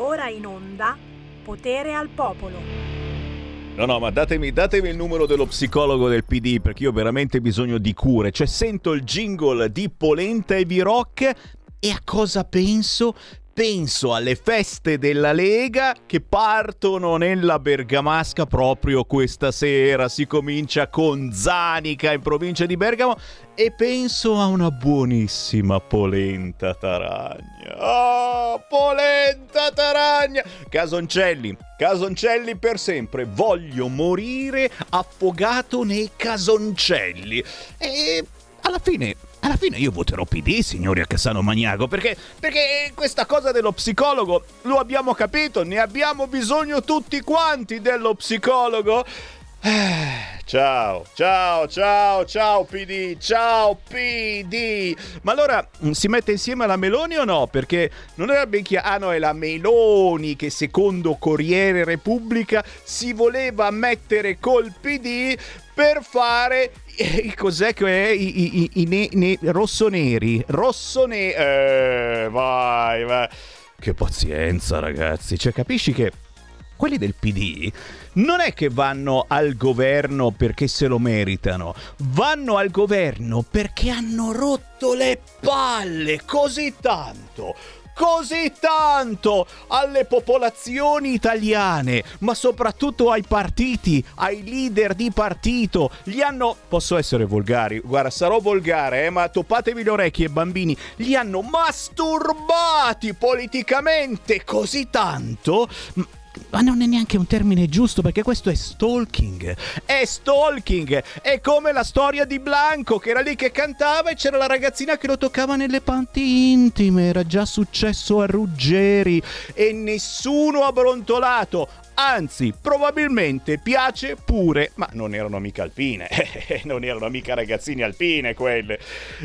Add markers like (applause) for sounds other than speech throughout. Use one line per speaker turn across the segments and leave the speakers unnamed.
Ora in onda Potere al Popolo.
No, no, ma datemi, datemi, il numero dello psicologo del PD perché io ho veramente bisogno di cure. Cioè, sento il jingle di Polenta e Biroc e a cosa penso? Penso alle feste della Lega che partono nella Bergamasca proprio questa sera. Si comincia con Zanica in provincia di Bergamo e penso a una buonissima polenta taragna. Oh, polenta taragna! Casoncelli, casoncelli per sempre. Voglio morire affogato nei casoncelli. E alla fine alla fine io voterò PD, signori a Cassano Magnago, perché, perché questa cosa dello psicologo lo abbiamo capito, ne abbiamo bisogno tutti quanti dello psicologo. Eh, ciao, ciao, ciao, ciao PD, ciao PD. Ma allora mm, si mette insieme alla Meloni o no? Perché non era ben chiaro. Ah no, è la Meloni che secondo Corriere Repubblica si voleva mettere col PD per fare cos'è che è? I, i, i ne, ne, rossoneri rossoneri eh, vai vai. Che pazienza ragazzi. Cioè capisci che quelli del PD non è che vanno al governo perché se lo meritano, vanno al governo perché hanno rotto le palle così tanto così tanto alle popolazioni italiane, ma soprattutto ai partiti, ai leader di partito. Li hanno, posso essere volgari, guarda, sarò volgare, eh, ma toppatevi le orecchie, bambini. Li hanno masturbati politicamente così tanto ma non è neanche un termine giusto perché questo è stalking. È stalking. È come la storia di Blanco che era lì che cantava e c'era la ragazzina che lo toccava nelle panti intime. Era già successo a Ruggeri e nessuno ha brontolato anzi probabilmente piace pure, ma non erano mica alpine, (laughs) non erano mica ragazzine alpine quelle.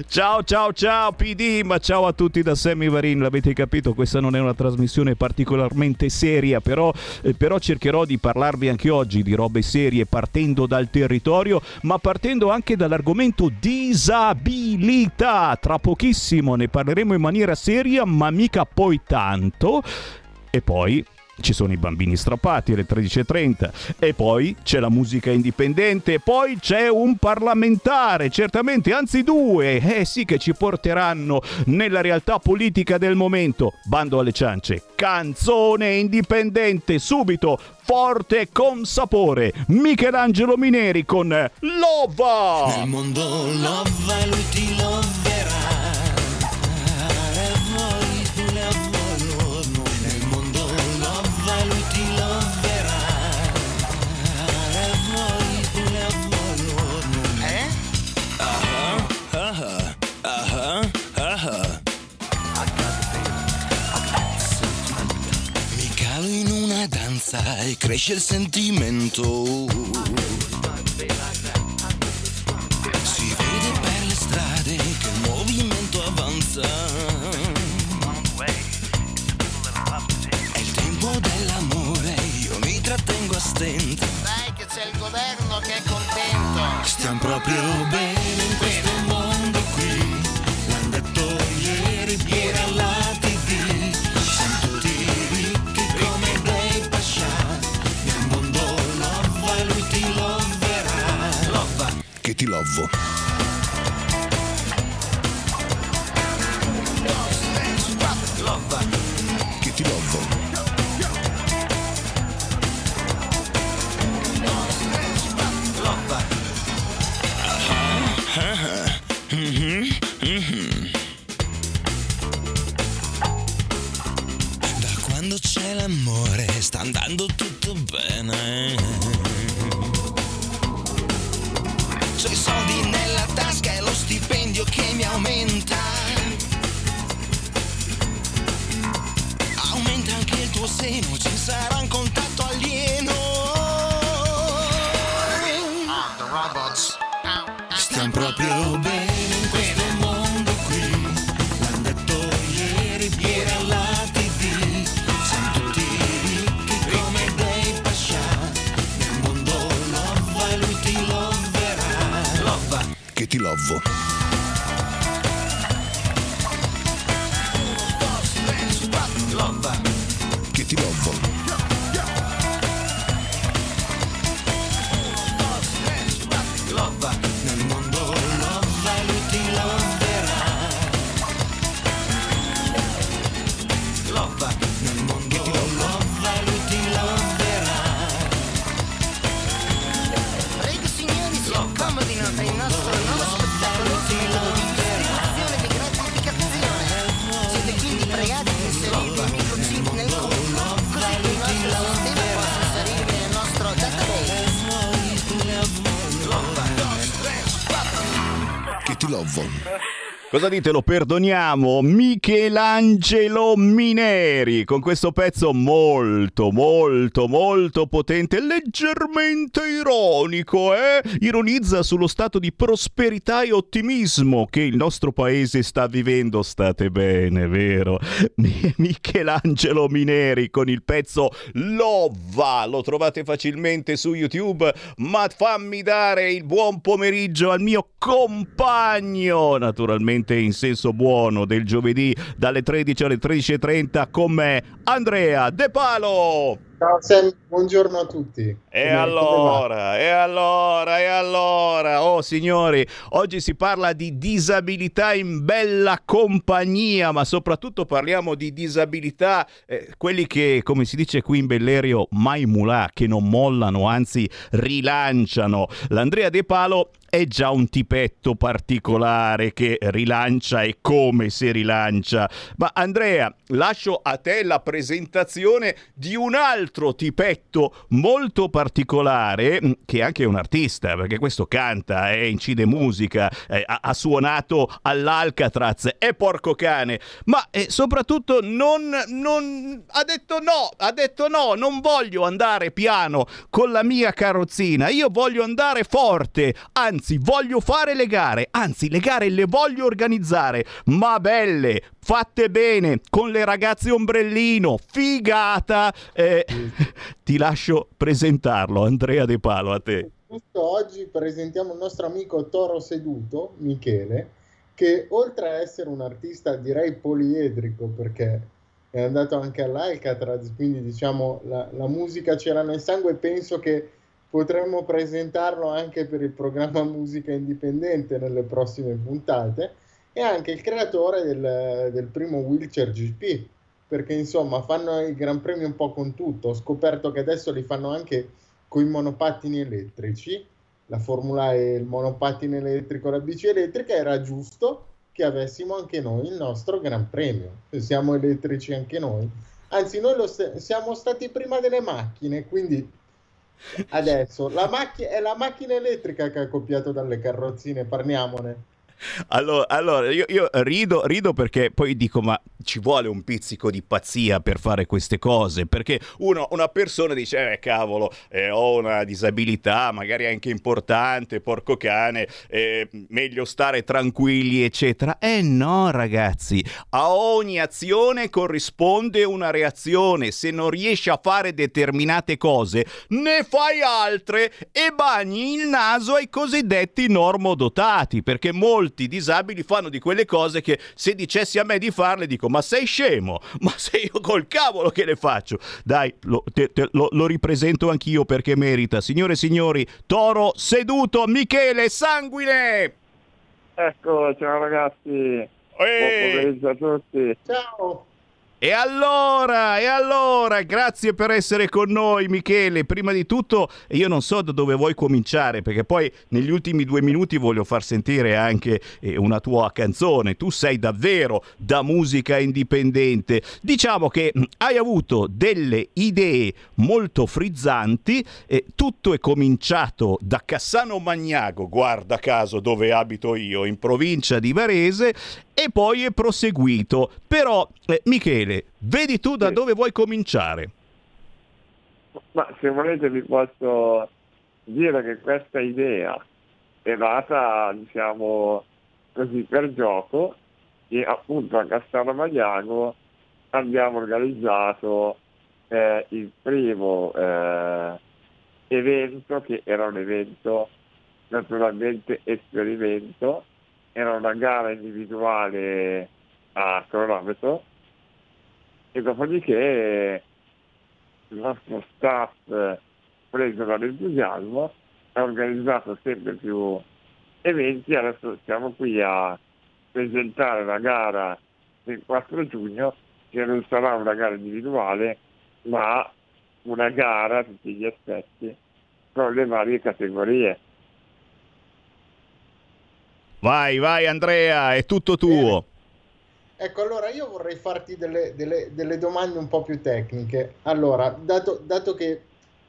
Ciao ciao ciao PD, ma ciao a tutti da Sammy Varin, l'avete capito, questa non è una trasmissione particolarmente seria, però, eh, però cercherò di parlarvi anche oggi di robe serie partendo dal territorio, ma partendo anche dall'argomento disabilità. Tra pochissimo ne parleremo in maniera seria, ma mica poi tanto. E poi ci sono i bambini strappati alle 13.30 e poi c'è la musica indipendente e poi c'è un parlamentare, certamente, anzi due, eh sì che ci porteranno nella realtà politica del momento. Bando alle ciance, canzone indipendente, subito, forte e con sapore. Michelangelo Mineri con Lova!
Nel mondo Lova e lui ti loverà. Danza e cresce il sentimento. Si vede per le strade che il movimento avanza. È il tempo dell'amore, io mi trattengo a stento.
Sai che c'è il governo che è contento.
Stiamo proprio bene in questo mondo Lova. Da quando c'è l'amore sta andando tutto bene. Stipendio che mi aumenta. Aumenta anche il tuo seno, ci sarà un contatto alieno. Stiamo proprio bene in questo mondo qui. L'hanno detto ieri pure alla TV. Siamo tutti ricchi come dei pascià. Nel mondo lova e lui ti loverà. Lova, che ti lovo.
Cosa dite? Lo perdoniamo? Michelangelo Mineri con questo pezzo molto, molto, molto potente, leggermente ironico, eh? Ironizza sullo stato di prosperità e ottimismo che il nostro paese sta vivendo. State bene, vero? (laughs) Mi- Michelangelo Mineri con il pezzo Lova. Lo trovate facilmente su YouTube, ma fammi dare il buon pomeriggio al mio compagno, naturalmente in senso buono, del giovedì dalle 13 alle 13.30 con me, Andrea De Palo.
Ciao Sam, buongiorno a tutti.
E allora, e allora, e allora, oh signori, oggi si parla di disabilità in bella compagnia, ma soprattutto parliamo di disabilità, eh, quelli che, come si dice qui in Bellerio, mai mulà, che non mollano, anzi rilanciano. L'Andrea De Palo è già un tipetto particolare che rilancia e come si rilancia. Ma Andrea, lascio a te la presentazione di un altro tipetto molto particolare, mh, che è anche un artista, perché questo canta, eh, incide musica, eh, ha, ha suonato all'Alcatraz, è porco cane, ma eh, soprattutto non, non... ha detto no, ha detto no, non voglio andare piano con la mia carrozzina, io voglio andare forte, anzi voglio fare le gare, anzi le gare le voglio organizzare, ma belle, fatte bene, con le ragazze ombrellino, figata. Eh, (laughs) ti lascio presentarlo, Andrea De Palo, a te.
Oggi presentiamo il nostro amico Toro Seduto, Michele, che oltre a essere un artista direi poliedrico perché è andato anche all'Alcatraz, quindi diciamo la, la musica c'era nel sangue penso che potremmo presentarlo anche per il programma Musica Indipendente nelle prossime puntate, è anche il creatore del, del primo Wheelchair GP, perché insomma fanno i Gran Premi un po' con tutto. Ho scoperto che adesso li fanno anche con i monopattini elettrici, la Formula E, il monopattino elettrico, la bici elettrica, era giusto che avessimo anche noi il nostro Gran Premio, siamo elettrici anche noi. Anzi, noi st- siamo stati prima delle macchine, quindi adesso la macchina è la macchina elettrica che ha copiato dalle carrozzine, parliamone.
Allora, allora, io, io rido, rido perché poi dico, ma ci vuole un pizzico di pazzia per fare queste cose, perché uno, una persona dice, eh cavolo, eh, ho una disabilità, magari anche importante, porco cane, eh, meglio stare tranquilli, eccetera. Eh no, ragazzi, a ogni azione corrisponde una reazione, se non riesci a fare determinate cose, ne fai altre e bagni il naso ai cosiddetti normodotati, perché molti disabili fanno di quelle cose che se dicessi a me di farle dico ma sei scemo, ma sei io col cavolo che le faccio. Dai, lo, te- te- lo- lo ripresento anch'io perché merita. Signore e signori, Toro seduto, Michele Sanguine!
Ecco, ciao ragazzi, buon
Ehi!
pomeriggio a tutti.
Ciao!
E allora, e allora, grazie per essere con noi Michele. Prima di tutto io non so da dove vuoi cominciare perché poi negli ultimi due minuti voglio far sentire anche eh, una tua canzone. Tu sei davvero da musica indipendente. Diciamo che mh, hai avuto delle idee molto frizzanti e tutto è cominciato da Cassano Magnago, guarda caso dove abito io, in provincia di Varese e poi è proseguito. Però, eh, Michele, vedi tu da
Sì.
dove vuoi cominciare?
Ma se volete vi posso dire che questa idea è nata, diciamo così, per gioco e appunto a Cassano Magliago abbiamo organizzato eh, il primo eh, evento che era un evento naturalmente esperimento, era una gara individuale a cronometro e dopodiché il nostro staff eh, preso dall'entusiasmo ha organizzato sempre più eventi, adesso siamo qui a presentare la gara del 4 giugno che non sarà una gara individuale ma una gara a tutti gli effetti con le varie categorie.
Vai, vai Andrea, è tutto tuo.
Ecco, allora io vorrei farti delle, delle- delle domande un po' più tecniche. Allora, dato, dato che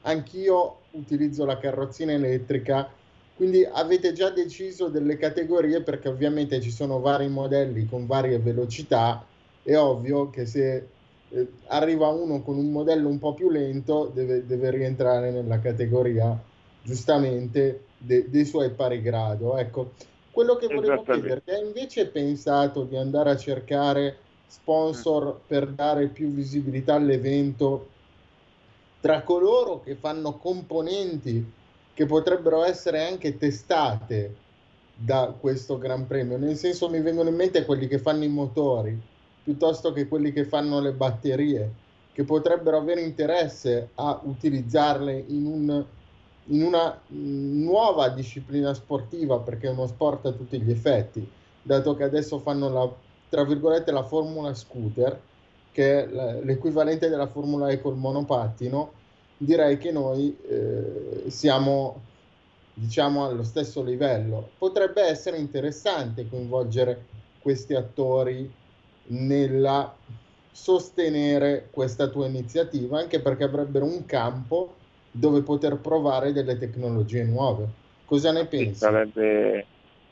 anch'io utilizzo la carrozzina elettrica, quindi avete già deciso delle categorie perché ovviamente ci sono vari modelli con varie velocità, è ovvio che se eh, arriva uno con un modello un po' più lento deve, deve rientrare nella categoria giustamente de- dei suoi pari grado. Ecco, quello che volevo chiederti è invece pensato di andare a cercare sponsor per dare più visibilità all'evento tra coloro che fanno componenti che potrebbero essere anche testate da questo Gran Premio, nel senso mi vengono in mente quelli che fanno i motori piuttosto che quelli che fanno le batterie, che potrebbero avere interesse a utilizzarle in, un, in una nuova disciplina sportiva, perché è uno sport a tutti gli effetti, dato che adesso fanno la, tra virgolette, la Formula Scooter, che è l'equivalente della Formula E col monopattino, direi che noi eh, siamo diciamo allo stesso livello. Potrebbe essere interessante coinvolgere questi attori nella sostenere questa tua iniziativa, anche perché avrebbero un campo dove poter provare delle tecnologie nuove. Cosa ne pensi?
sarebbe,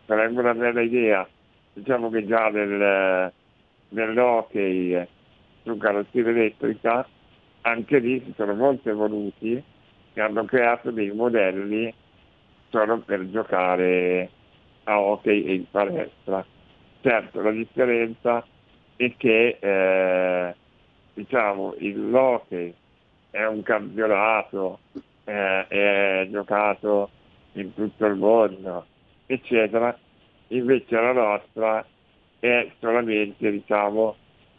sarebbe una bella idea. Diciamo che già nel, nell'hockey su carrozzeria elettrica, anche lì si sono molto evoluti e hanno creato dei modelli solo per giocare a hockey e in palestra. Certo, la differenza è che eh, diciamo, il hockey è un campionato, eh, è giocato in tutto il mondo, eccetera, invece la nostra è solamente diciamo,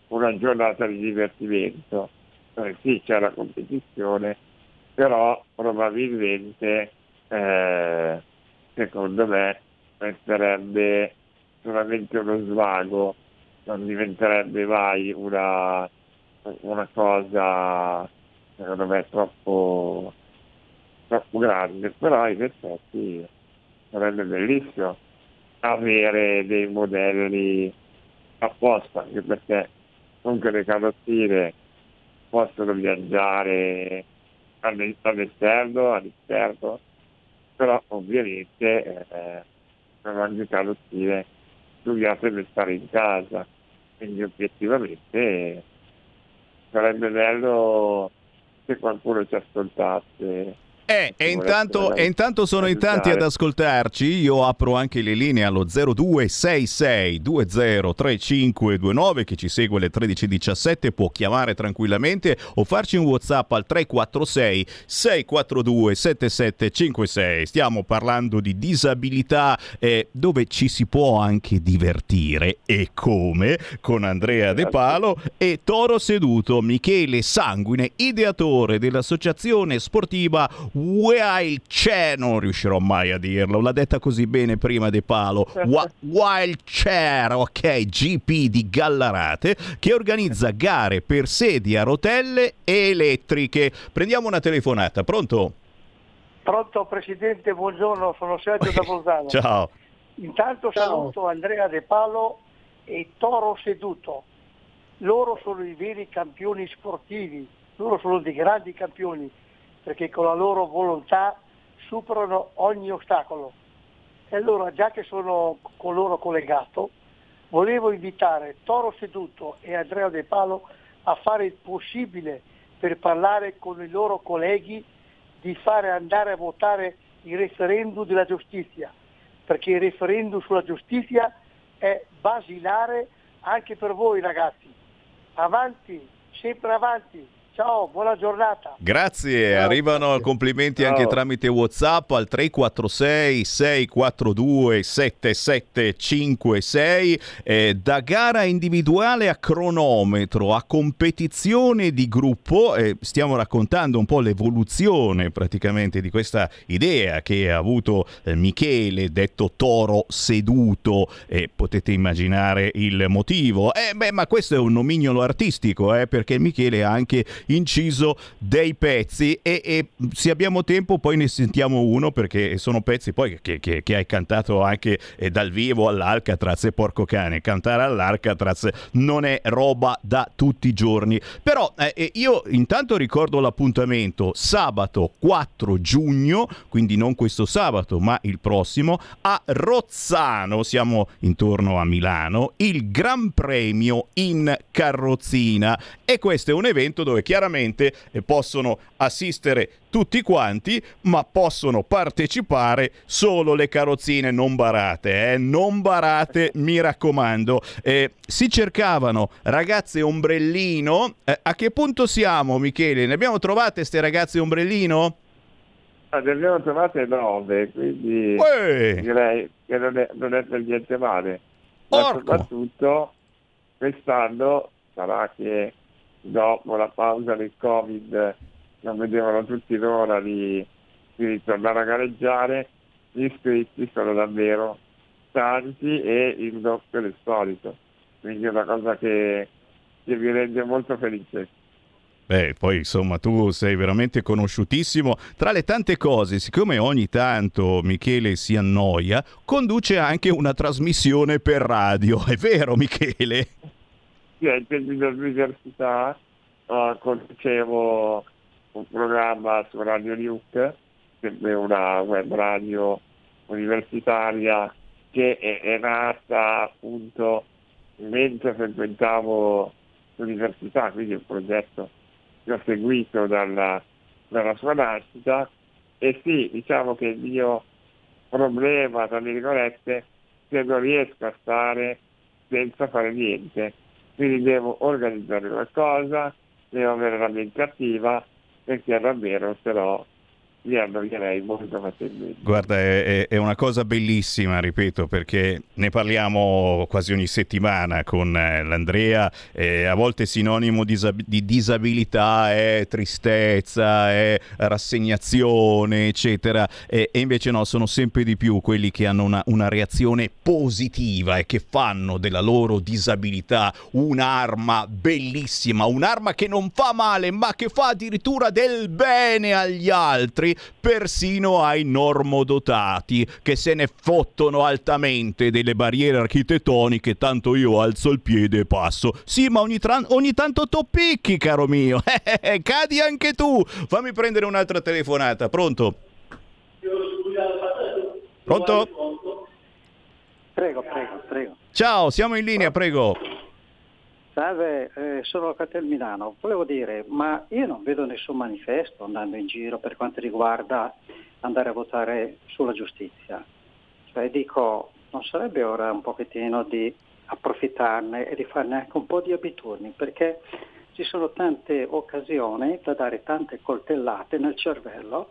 una giornata di divertimento. Eh, sì, c'è la competizione, però probabilmente eh, secondo me resterebbe solamente uno svago, non diventerebbe mai una, una cosa secondo me troppo, troppo grande, però in effetti sarebbe bellissimo avere dei modelli apposta, anche perché comunque le carrozzine possono viaggiare alle- all'esterno, all'esterno, però ovviamente eh, sono anche carrozzine studiate per stare in casa, quindi obiettivamente sarebbe bello se qualcuno ci ascoltasse.
Eh, e intanto, e intanto sono in tanti ad ascoltarci. Io apro anche le linee allo 0266203529. Chi ci segue alle 1317 può chiamare tranquillamente o farci un WhatsApp al 346 642 7756. Stiamo parlando di disabilità eh, dove ci si può anche divertire e come con Andrea De Palo e Toro Seduto Michele Sanguine, ideatore dell'associazione sportiva Wild Chair. Non riuscirò mai a dirlo, l'ha detta così bene prima De Palo. Wild Chair, ok, GP di Gallarate, che organizza gare per sedie a rotelle e elettriche. Prendiamo una telefonata, pronto?
Pronto Presidente, buongiorno, sono Sergio da Bolzano.
Ciao.
Intanto
Ciao.
saluto Andrea De Palo e Toro Seduto. Loro sono i veri campioni sportivi, loro sono dei grandi campioni perché con la loro volontà superano ogni ostacolo. E allora, già che sono con loro collegato, volevo invitare Toro Seduto e Andrea De Palo a fare il possibile per parlare con i loro colleghi di fare andare a votare il referendum della giustizia, perché il referendum sulla giustizia è basilare anche per voi ragazzi. Avanti, sempre avanti, Ciao, buona giornata.
Grazie, arrivano complimenti anche
Ciao.
tramite WhatsApp al 346 642 7756 eh, da gara individuale a cronometro a competizione di gruppo eh, stiamo raccontando un po' l'evoluzione praticamente di questa idea che ha avuto eh, Michele detto toro seduto. E potete immaginare il motivo. Eh, beh ma questo è un nomignolo artistico eh, perché Michele ha anche inciso dei pezzi e, e se abbiamo tempo poi ne sentiamo uno perché sono pezzi poi che, che- che hai cantato anche eh, dal vivo all'Alcatraz e porco cane cantare all'Alcatraz non è roba da tutti i giorni. Però eh, eh, io intanto ricordo l'appuntamento sabato 4 giugno quindi non questo sabato ma il prossimo a Rozzano siamo intorno a Milano il Gran Premio in carrozzina. E questo è un evento dove chiaramente eh, possono assistere tutti quanti, ma possono partecipare solo le carrozzine non barate, eh? non barate, mi raccomando. Eh, si cercavano ragazze ombrellino, Eh, a che punto siamo Michele? Ne abbiamo trovate queste ragazze ombrellino?
Ah, ne abbiamo trovate nove, quindi
Uè!
direi che non è, non è per niente male. Ma
Porco!
soprattutto quest'anno sarà che dopo la pausa del Covid non vedevano tutti l'ora di, di ritornare a gareggiare, gli iscritti sono davvero tanti e il doppio del solito. Quindi è una cosa che, che mi rende molto felice.
Beh, poi insomma tu sei veramente conosciutissimo. Tra le tante cose, siccome ogni tanto Michele si annoia, conduce anche una trasmissione per radio. (laughs) È vero Michele?
Tempi dell'università eh, conducevo un programma su Radio Nuke, sempre una web radio universitaria che è, è nata appunto mentre frequentavo l'università, quindi un progetto che ho seguito dalla, dalla sua nascita. E sì, diciamo che il mio problema, tra virgolette, che non riesco a stare senza fare niente quindi devo organizzare qualcosa, devo avere la mente attiva perché davvero se no mi annoierei molto facilmente.
Guarda, è, è- una cosa bellissima, ripeto, perché ne parliamo quasi ogni settimana con eh, l'Andrea. eh, a volte sinonimo disab- di disabilità è tristezza, è rassegnazione, eccetera. E, e invece no, sono sempre di più quelli che hanno una, una reazione positiva e che fanno della loro disabilità un'arma bellissima, un'arma che non fa male, ma che fa addirittura del bene agli altri, persino ai normodotati che se ne fottono altamente delle barriere architettoniche, tanto io alzo il piede e passo. Sì, ma ogni, tran- ogni tanto toppicchi, caro mio. (laughs) Cadi anche tu. Fammi prendere un'altra telefonata. Pronto? Pronto?
Prego, prego, prego.
Ciao, siamo in linea, prego.
Salve, eh, sono a Castelmilano. Volevo dire, ma io non vedo nessun manifesto andando in giro per quanto riguarda andare a votare sulla giustizia. Cioè dico, non sarebbe ora un pochettino di approfittarne e di farne anche un po' di abitudini, perché ci sono tante occasioni da dare tante coltellate nel cervello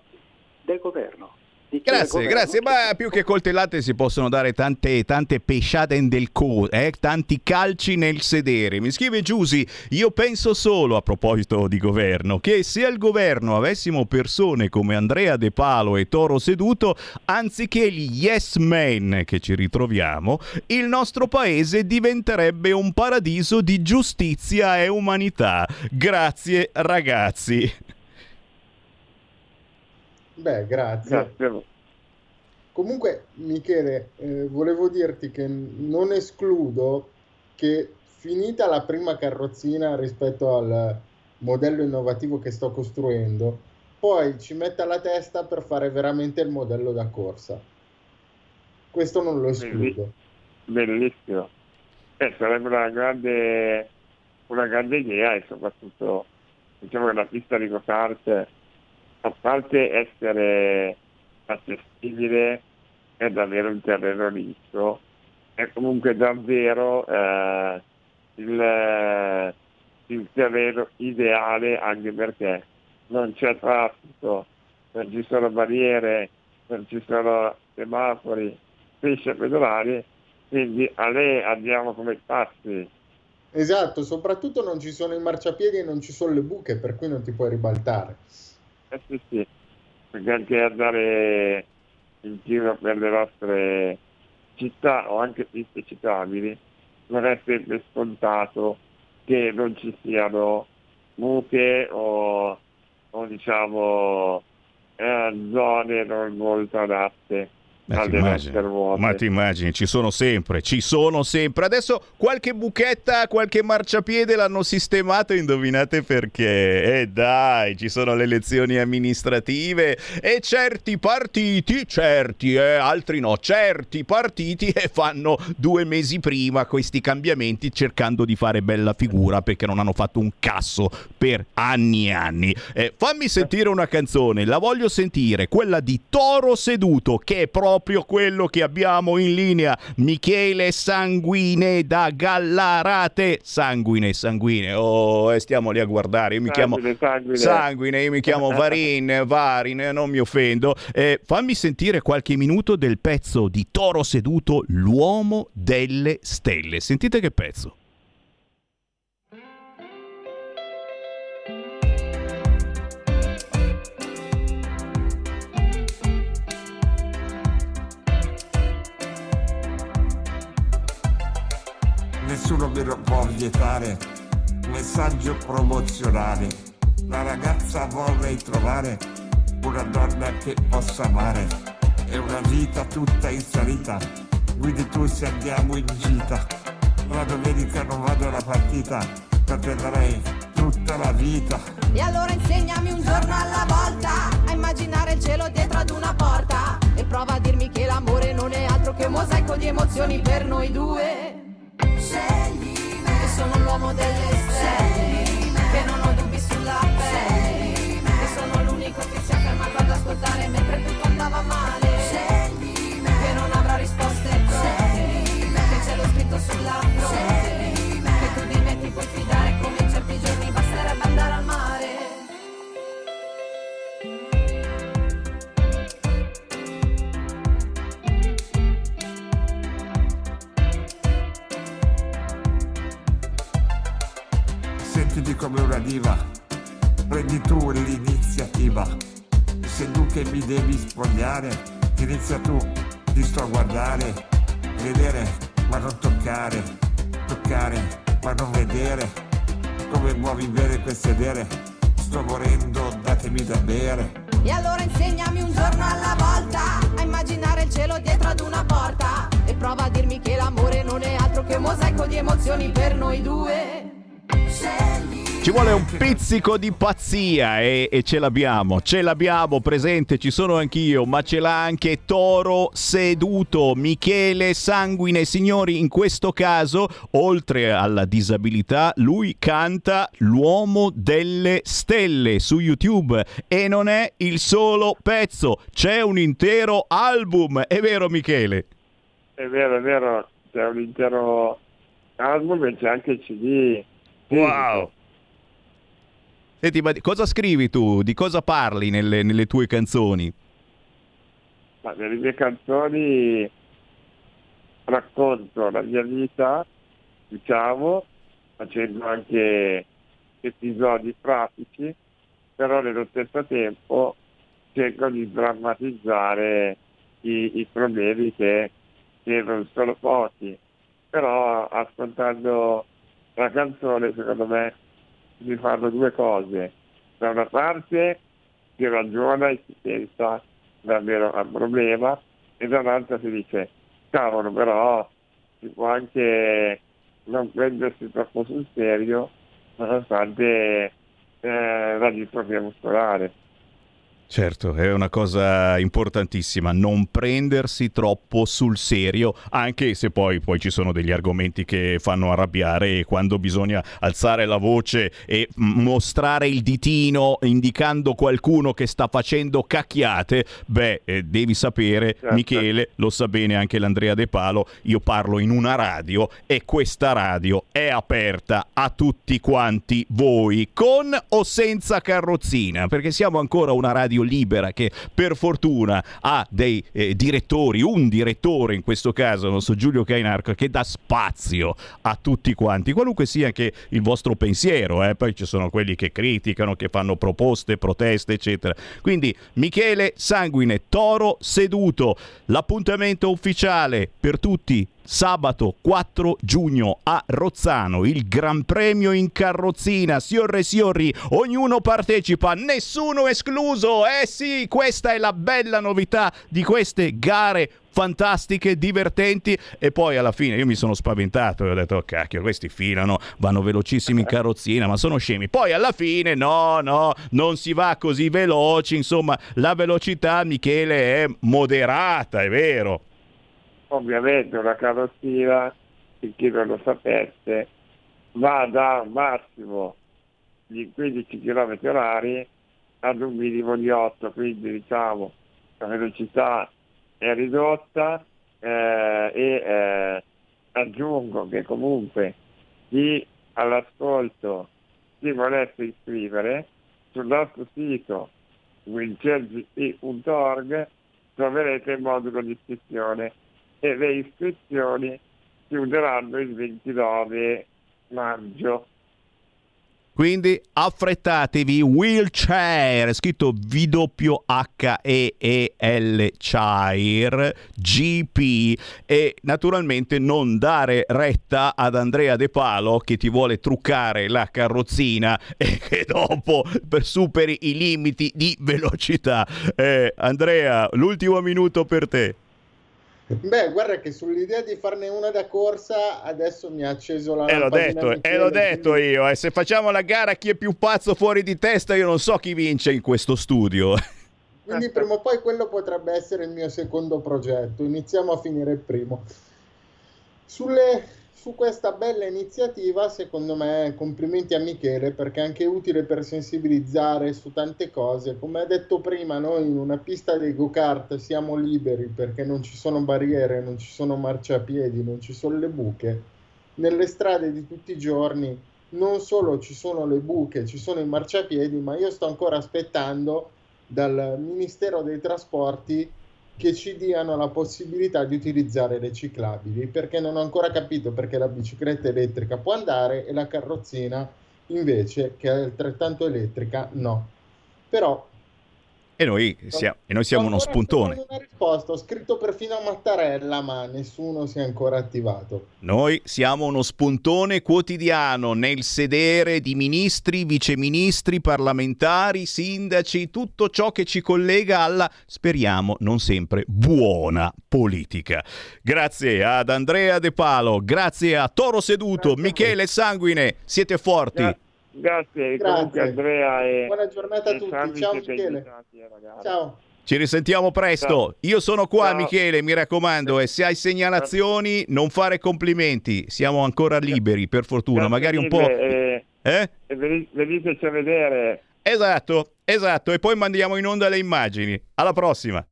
del governo.
Grazie, grazie. Ma più che coltellate si possono dare tante, tante pesciate in del co, eh? tanti calci nel sedere. Mi scrive Giusy, io penso solo, a proposito di governo, che se al governo avessimo persone come Andrea De Palo e Toro Seduto, anziché gli yes men che ci ritroviamo, il nostro paese diventerebbe un paradiso di giustizia e umanità. Grazie ragazzi.
Beh, grazie.
Grazie.
Comunque, Michele, eh, volevo dirti che non escludo che finita la prima carrozzina rispetto al modello innovativo che sto costruendo, poi ci metta la testa per fare veramente il modello da corsa. Questo non lo escludo.
Bellissimo. Eh, sarebbe una grande, una grande idea e soprattutto diciamo che la pista di go-kart, a parte essere accessibile, è davvero un terreno liscio, è comunque davvero eh, il, il terreno ideale anche perché non c'è traffico, non ci sono barriere, non ci sono semafori, pesce pedonali, quindi a lei andiamo come pazzi.
Esatto, soprattutto non ci sono i marciapiedi e non ci sono le buche, per cui non ti puoi ribaltare.
Eh sì, sì, perché andare in giro per le nostre città o anche piste citabili non è sempre scontato che non ci siano buche o, o diciamo eh, zone non molto adatte
Ma ti, immagini, ma ti immagini, ci sono sempre, ci sono sempre. Adesso qualche buchetta, qualche marciapiede l'hanno sistemato, indovinate perché? Eh dai, ci sono le elezioni amministrative e certi partiti, certi, eh, altri no, certi partiti eh, fanno due mesi prima questi cambiamenti cercando di fare bella figura perché non hanno fatto un casso per anni e anni. Eh, fammi sentire una canzone, la voglio sentire, quella di Toro Seduto, che è proprio quello che abbiamo in linea. Michele Sanguine da Gallarate. Sanguine, sanguine. Oh, eh, stiamo lì a guardare. Io mi chiamo
Sanguine, sanguine.
Sanguine, io mi chiamo (laughs) Varin, Varin, non mi offendo. Eh, fammi sentire qualche minuto del pezzo di Toro Seduto, L'uomo delle stelle. Sentite che pezzo.
Nessuno me lo può vietare. Messaggio promozionale. La ragazza vorrei trovare una donna che possa amare. È una vita tutta in salita. Guidi tu se andiamo in gita. La domenica non vado alla partita. Per te darei tutta la vita.
E allora insegnami un giorno alla volta a immaginare il cielo dietro ad una porta e prova a dirmi che l'amore non è altro che un mosaico di emozioni per noi due. Sono l'uomo delle stelle, che non ho dubbi sulla pelle, che sono l'unico che si è fermato ad ascoltare mentre
diva, prendi tu l'iniziativa. Se tu che mi devi spogliare, inizia tu, ti sto a guardare, vedere ma non toccare, toccare ma non vedere, come muovi bene per sedere, sto morendo, datemi da bere.
E allora insegnami un giorno alla volta a immaginare il cielo dietro ad una porta e prova a dirmi che l'amore non è altro che un mosaico di emozioni per noi due. Scegli
Ci vuole un pizzico di pazzia e, e ce l'abbiamo, ce l'abbiamo presente, ci sono anch'io, ma ce l'ha anche Toro Seduto, Michele Sanguine. Signori, in questo caso, oltre alla disabilità, lui canta L'uomo delle stelle su YouTube e non è il solo pezzo, c'è un intero album, è vero Michele?
È vero, è vero, c'è un intero album e c'è anche il CD.
Wow! Senti, ma cosa scrivi tu? Di cosa parli nelle, nelle tue canzoni?
Ma nelle mie canzoni racconto la mia vita, diciamo, facendo anche episodi pratici, però nello stesso tempo cerco di drammatizzare i, i problemi che, che non sono pochi. Però ascoltando la canzone, secondo me, si fanno due cose. Da una parte si ragiona e si pensa davvero al problema e dall'altra si dice cavolo però si può anche non prendersi troppo sul serio nonostante eh, la distrofia muscolare.
Certo, è una cosa importantissima, non prendersi troppo sul serio, anche se poi, poi ci sono degli argomenti che fanno arrabbiare e quando bisogna alzare la voce e mostrare il ditino indicando qualcuno che sta facendo cacchiate, beh, eh, devi sapere,
Certo.
Michele, lo sa bene anche l'Andrea De Palo, io parlo in una radio e questa radio è aperta a tutti quanti voi, con o senza carrozzina, perché siamo ancora una radio libera che per fortuna ha dei eh, direttori, un direttore in questo caso, il nostro Giulio Cainarco, che dà spazio a tutti quanti, qualunque sia anche il vostro pensiero, eh. poi ci sono quelli che criticano, che fanno proposte, proteste, eccetera. Quindi Michele Sanguine, Toro seduto, l'appuntamento ufficiale per tutti Sabato 4 giugno a Rozzano, il Gran Premio in carrozzina, signore e signori, ognuno partecipa, nessuno escluso. Eh sì, questa è la bella novità di queste gare fantastiche, divertenti. E poi alla fine io mi sono spaventato e ho detto oh, cacchio questi filano, vanno velocissimi in carrozzina ma sono scemi. Poi alla fine no no non si va così veloci. Insomma la velocità Michele è moderata è vero
Ovviamente una carrozzina, per chi non lo sapesse, va da un massimo di 15 km orari ad un minimo di 8, quindi diciamo la velocità è ridotta eh, e eh, aggiungo che comunque chi all'ascolto si volesse iscrivere sul nostro sito wincelgp.org troverete il modulo di iscrizione e le iscrizioni chiuderanno il 29 maggio.
Quindi affrettatevi, wheelchair, scritto V-W-H-E-E-L Chair GP e naturalmente non dare retta ad Andrea De Palo che ti vuole truccare la carrozzina e che dopo per superi i limiti di velocità. Eh, Andrea, l'ultimo minuto per te.
Beh, guarda che sull'idea di farne una da corsa adesso mi ha acceso la
E l'ho detto, e
Michele,
l'ho detto
quindi-
io, eh, se facciamo la gara chi è più pazzo fuori di testa io non so chi vince in questo studio. (laughs)
Quindi prima o poi quello potrebbe essere il mio secondo progetto. Iniziamo a finire il primo. Sulle- su questa bella iniziativa, secondo me, complimenti a Michele perché è anche utile per sensibilizzare su tante cose. Come ha detto prima, noi in una pista dei go-kart siamo liberi perché non ci sono barriere, non ci sono marciapiedi, non ci sono le buche. Nelle strade di tutti i giorni non solo ci sono le buche, ci sono i marciapiedi, ma io sto ancora aspettando dal Ministero dei Trasporti che ci diano la possibilità di utilizzare le ciclabili, perché non ho ancora capito perché la bicicletta elettrica può andare e la carrozzina invece, che è altrettanto elettrica, no. Però
E noi, sia- e noi siamo uno spuntone.
aspettando una risposta, ho scritto perfino a Mattarella, ma nessuno si è ancora attivato.
Noi siamo uno spuntone quotidiano nel sedere di ministri, viceministri, parlamentari, sindaci, tutto ciò che ci collega alla, speriamo, non sempre buona politica. Grazie ad Andrea De Palo, grazie a Toro Seduto, Michele Sanguine, siete forti.
Gra- Grazie,
Grazie.
comunque Andrea e,
Buona giornata a tutti, ciao Michele.
eh.
Ciao.
Ci risentiamo presto.
Ciao.
Io sono qua,
Ciao.
Michele, mi raccomando. E se hai segnalazioni, non fare complimenti. Siamo ancora liberi, per fortuna.
Grazie
Magari un po'.
E,
Eh?
e veni- veniteci a vedere.
Esatto, esatto. E poi mandiamo in onda le immagini. Alla prossima.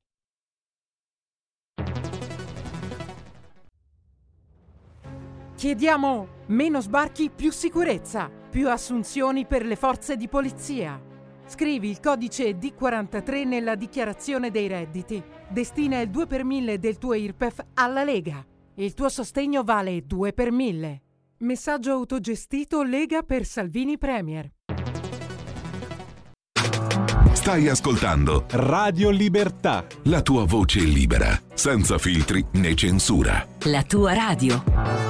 Chiediamo meno sbarchi, più sicurezza, più assunzioni per le forze di polizia. Scrivi il codice D43 nella dichiarazione dei redditi. Destina il 2 per 1000 del tuo IRPEF alla Lega. Il tuo sostegno vale 2 per 1000. Messaggio autogestito Lega per Salvini Premier.
Stai ascoltando
Radio Libertà.
la tua voce libera, senza filtri né censura.
La tua radio.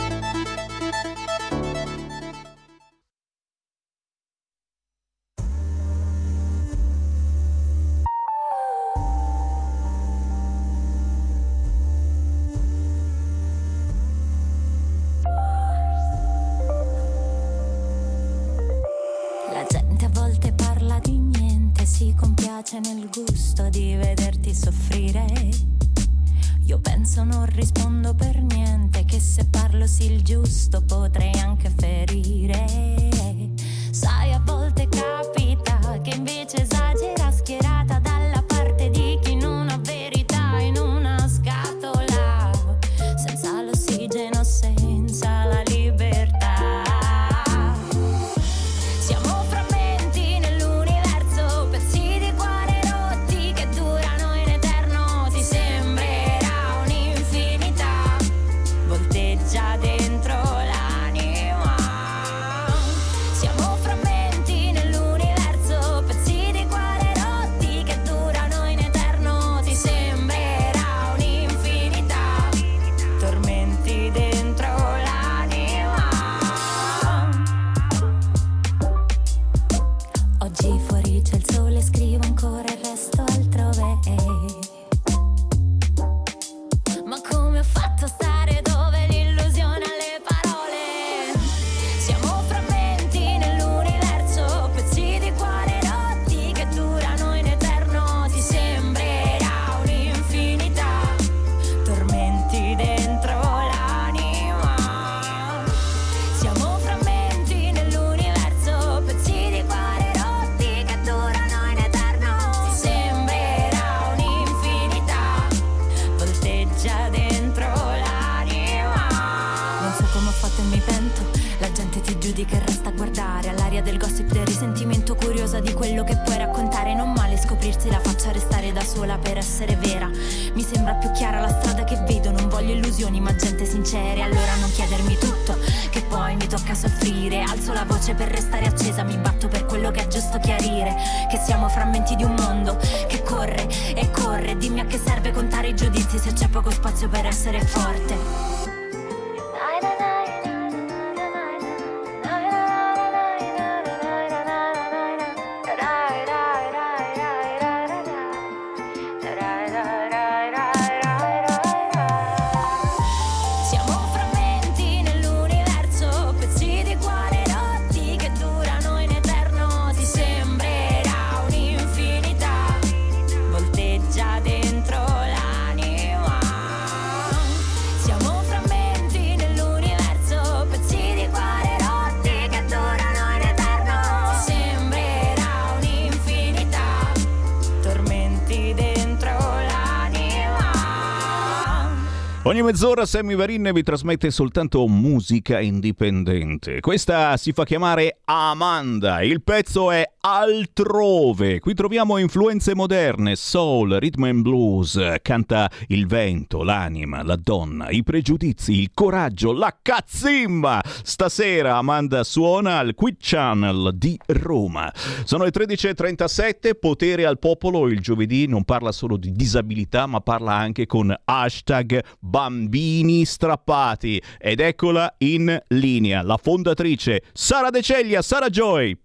Nel gusto di vederti soffrire. Io penso non rispondo per niente, che se parlo sì il giusto potrei anche ferire.
Ogni mezz'ora Sammy Varin vi trasmette soltanto musica indipendente. Questa si fa chiamare Amanda, il pezzo è Altrove. Qui troviamo influenze moderne, soul, rhythm and blues, canta il vento, l'anima, la donna, i pregiudizi, il coraggio, la cazzimba. Stasera Amanda suona al Quick Channel di Roma. Sono le 13.37, potere al popolo, il giovedì non parla solo di disabilità ma parla anche con hashtag bambini strappati. Ed eccola in linea, la fondatrice Sara De Ceglia, Sara Joy.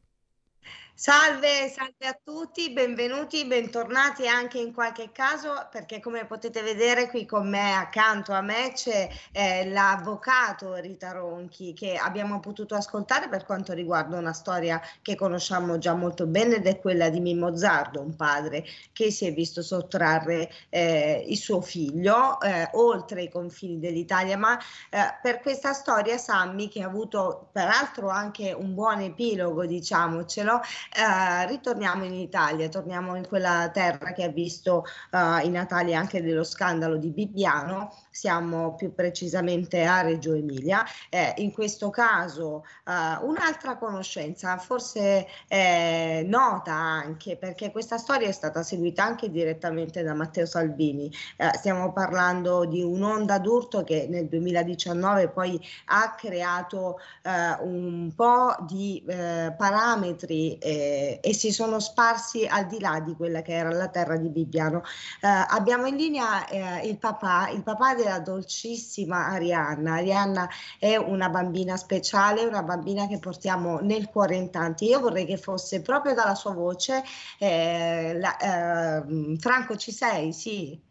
Salve, salve a tutti, benvenuti, bentornati anche in qualche caso perché come potete vedere qui con me accanto a me c'è eh, l'avvocato Rita Ronchi che abbiamo potuto ascoltare per quanto riguarda una storia che conosciamo già molto bene ed è quella di Mimmo Zardo, un padre che si è visto sottrarre eh, il suo figlio eh, oltre i confini dell'Italia, ma eh, per questa storia Sammy che ha avuto peraltro anche un buon epilogo, diciamocelo, Eh, ritorniamo in Italia, torniamo in quella terra che ha visto eh, i Natali anche dello scandalo di Bibbiano, siamo più precisamente a Reggio Emilia. Eh, in questo caso eh, un'altra conoscenza, forse eh, nota anche perché questa storia è stata seguita anche direttamente da Matteo Salvini. Eh, stiamo parlando di un'onda d'urto che nel 2019 poi ha creato eh, un po' di eh, parametri e si sono sparsi al di là di quella che era la terra di Bibbiano. Abbiamo in linea il papà, il papà della dolcissima Arianna. Arianna è una bambina speciale, una bambina che portiamo nel cuore in tanti. Io vorrei che fosse proprio dalla sua voce. eh, la- ehm, Franco, ci sei? Sì.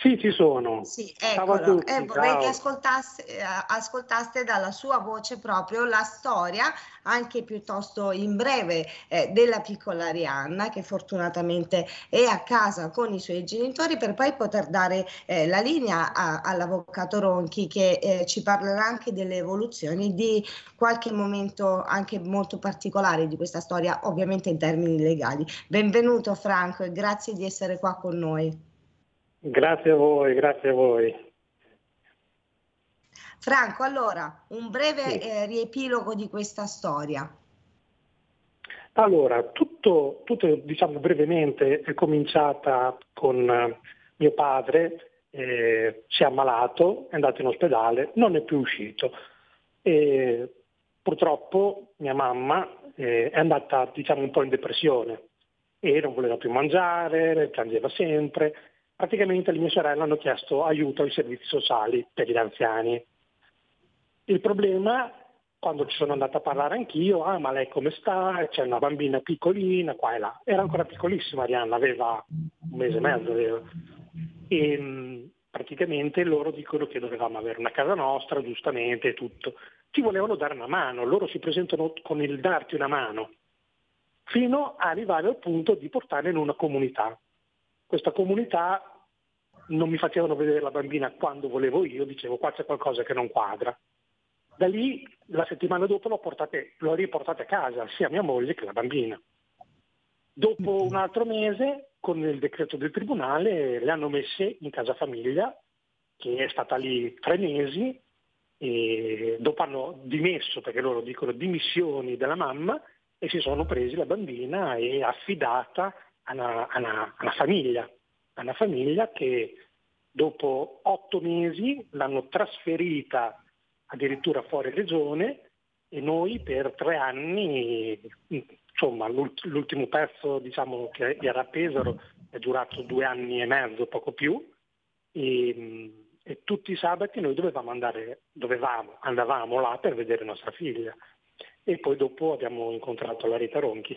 Sì, ci sono.
Sì, eccolo. Eh, vorrei che ascoltasse, eh, ascoltaste dalla sua voce proprio la storia, anche piuttosto in breve, eh, della piccola Arianna, che fortunatamente è a casa con i suoi genitori, per poi poter dare eh, la linea a- all'avvocato Ronchi, che eh, ci parlerà anche delle evoluzioni di qualche momento anche molto particolare di questa storia, ovviamente in termini legali. Benvenuto Franco e grazie di essere qua con noi.
Grazie a voi, grazie a voi.
Franco, allora, un breve
Sì.
eh, riepilogo di questa storia.
Allora, tutto, tutto, diciamo brevemente è cominciata con eh, mio padre, eh, si è ammalato, è andato in ospedale, non è più uscito. E purtroppo mia mamma eh, è andata diciamo un po' in depressione e non voleva più mangiare, piangeva sempre. Praticamente le mie sorelle hanno chiesto aiuto ai servizi sociali per gli anziani. Il problema, quando ci sono andata a parlare anch'io, ah ma lei come sta? C'è una bambina piccolina, qua e là. Era ancora piccolissima Arianna, aveva un mese e mezzo, aveva. E mh, praticamente loro dicono che dovevamo avere una casa nostra, giustamente, e tutto. Ci volevano dare una mano, loro si presentano con il darti una mano, fino a arrivare al punto di portarla in una comunità. Questa comunità non mi facevano vedere la bambina quando volevo io, dicevo qua c'è qualcosa che non quadra. Da lì la settimana dopo l'ho, portate, l'ho riportata a casa, sia mia moglie che la bambina. Dopo un altro mese, con il decreto del tribunale, le hanno messe in casa famiglia, che è stata lì tre mesi, e dopo hanno dimesso, perché loro dicono dimissioni della mamma, e si sono presi la bambina e affidata a una, a famiglia, a famiglia che dopo otto mesi l'hanno trasferita addirittura fuori regione e noi per tre anni, insomma l'ult- l'ultimo pezzo diciamo, che era a Pesaro è durato due anni e mezzo, poco più, e, e tutti i sabati noi dovevamo andare, dovevamo, andavamo là per vedere nostra figlia. E poi dopo abbiamo incontrato la Rita Ronchi.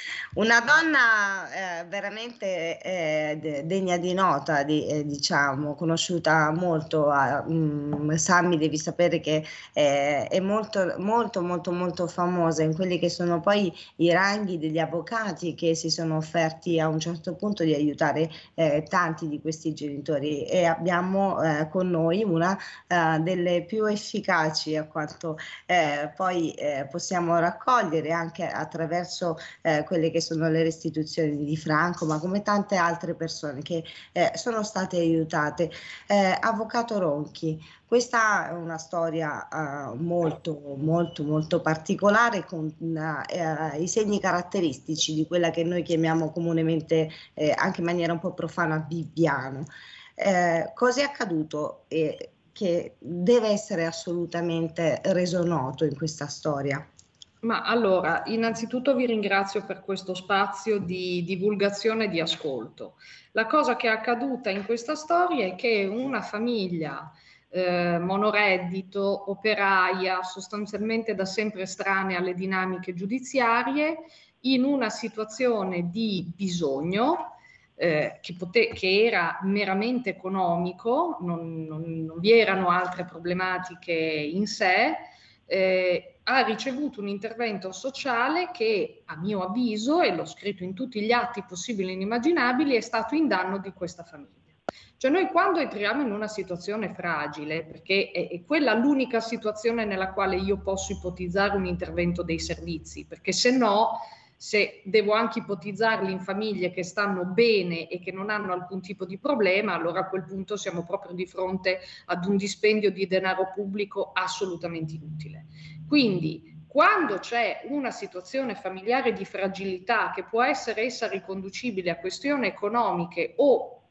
Una donna eh, veramente eh, de- degna di nota, di- eh, diciamo, conosciuta molto. A, mm, Sammy, devi sapere che eh, è molto, molto, molto, molto famosa in quelli che sono poi i ranghi degli avvocati che si sono offerti a un certo punto di aiutare eh, tanti di questi genitori e abbiamo eh, con noi una delle più efficaci a quanto poi possiamo raccogliere anche attraverso quelle che sono le restituzioni di Franco, ma come tante altre persone che eh, sono state aiutate. Eh, Avvocato Ronchi, questa è una storia eh, molto, molto, molto particolare con eh, i segni caratteristici di quella che noi chiamiamo comunemente, eh, anche in maniera un po' profana, Bibbiano. Eh, cosa è accaduto che deve essere assolutamente reso noto in questa storia?
Ma allora, innanzitutto vi ringrazio per questo spazio di divulgazione e di ascolto. La cosa che è accaduta in questa storia è che una famiglia eh, monoreddito, operaia, sostanzialmente da sempre estranea alle dinamiche giudiziarie, in una situazione di bisogno, eh, che, pote- che era meramente economico, non, non- non vi erano altre problematiche in sé, eh, ha ricevuto un intervento sociale che, a mio avviso, e l'ho scritto in tutti gli atti possibili e inimmaginabili, è stato in danno di questa famiglia. Cioè noi quando entriamo in una situazione fragile, perché è, è quella l'unica situazione nella quale io posso ipotizzare un intervento dei servizi, perché se no, se devo anche ipotizzarli in famiglie che stanno bene e che non hanno alcun tipo di problema, allora a quel punto siamo proprio di fronte ad un dispendio di denaro pubblico assolutamente inutile. Quindi quando c'è una situazione familiare di fragilità che può essere essa riconducibile a questioni economiche o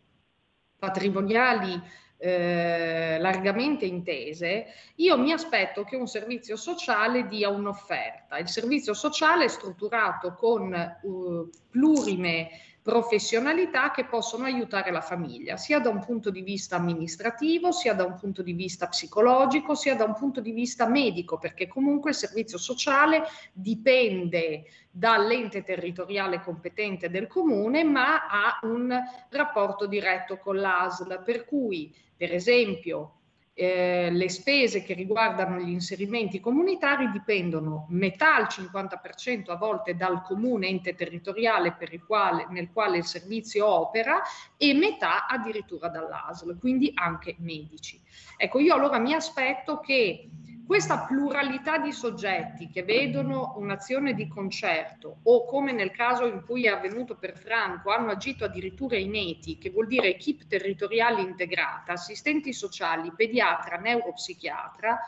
patrimoniali eh, largamente intese, io mi aspetto che un servizio sociale dia un'offerta. Il servizio sociale è strutturato con uh, plurime professionalità che possono aiutare la famiglia, sia da un punto di vista amministrativo, sia da un punto di vista psicologico, sia da un punto di vista medico, perché comunque il servizio sociale dipende dall'ente territoriale competente del comune, ma ha un rapporto diretto con l'ASL, per cui, per esempio, eh, le spese che riguardano gli inserimenti comunitari dipendono metà al 50% a volte dal comune ente territoriale quale, nel quale il servizio opera e metà addirittura dall'ASL, quindi anche medici. Ecco, io allora mi aspetto che questa pluralità di soggetti che vedono un'azione di concerto o come nel caso in cui è avvenuto per Franco hanno agito addirittura in ETI, che vuol dire equip territoriale integrata, assistenti sociali, pediatra, neuropsichiatra,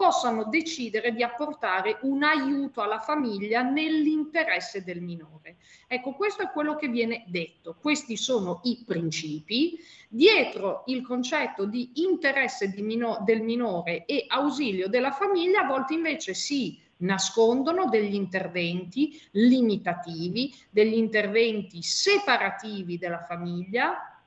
possano decidere di apportare un aiuto alla famiglia nell'interesse del minore. Ecco, questo è quello che viene detto, questi sono i principi. Dietro il concetto di interesse di mino- del minore e ausilio della famiglia, a volte invece si nascondono degli interventi limitativi, degli interventi separativi della famiglia,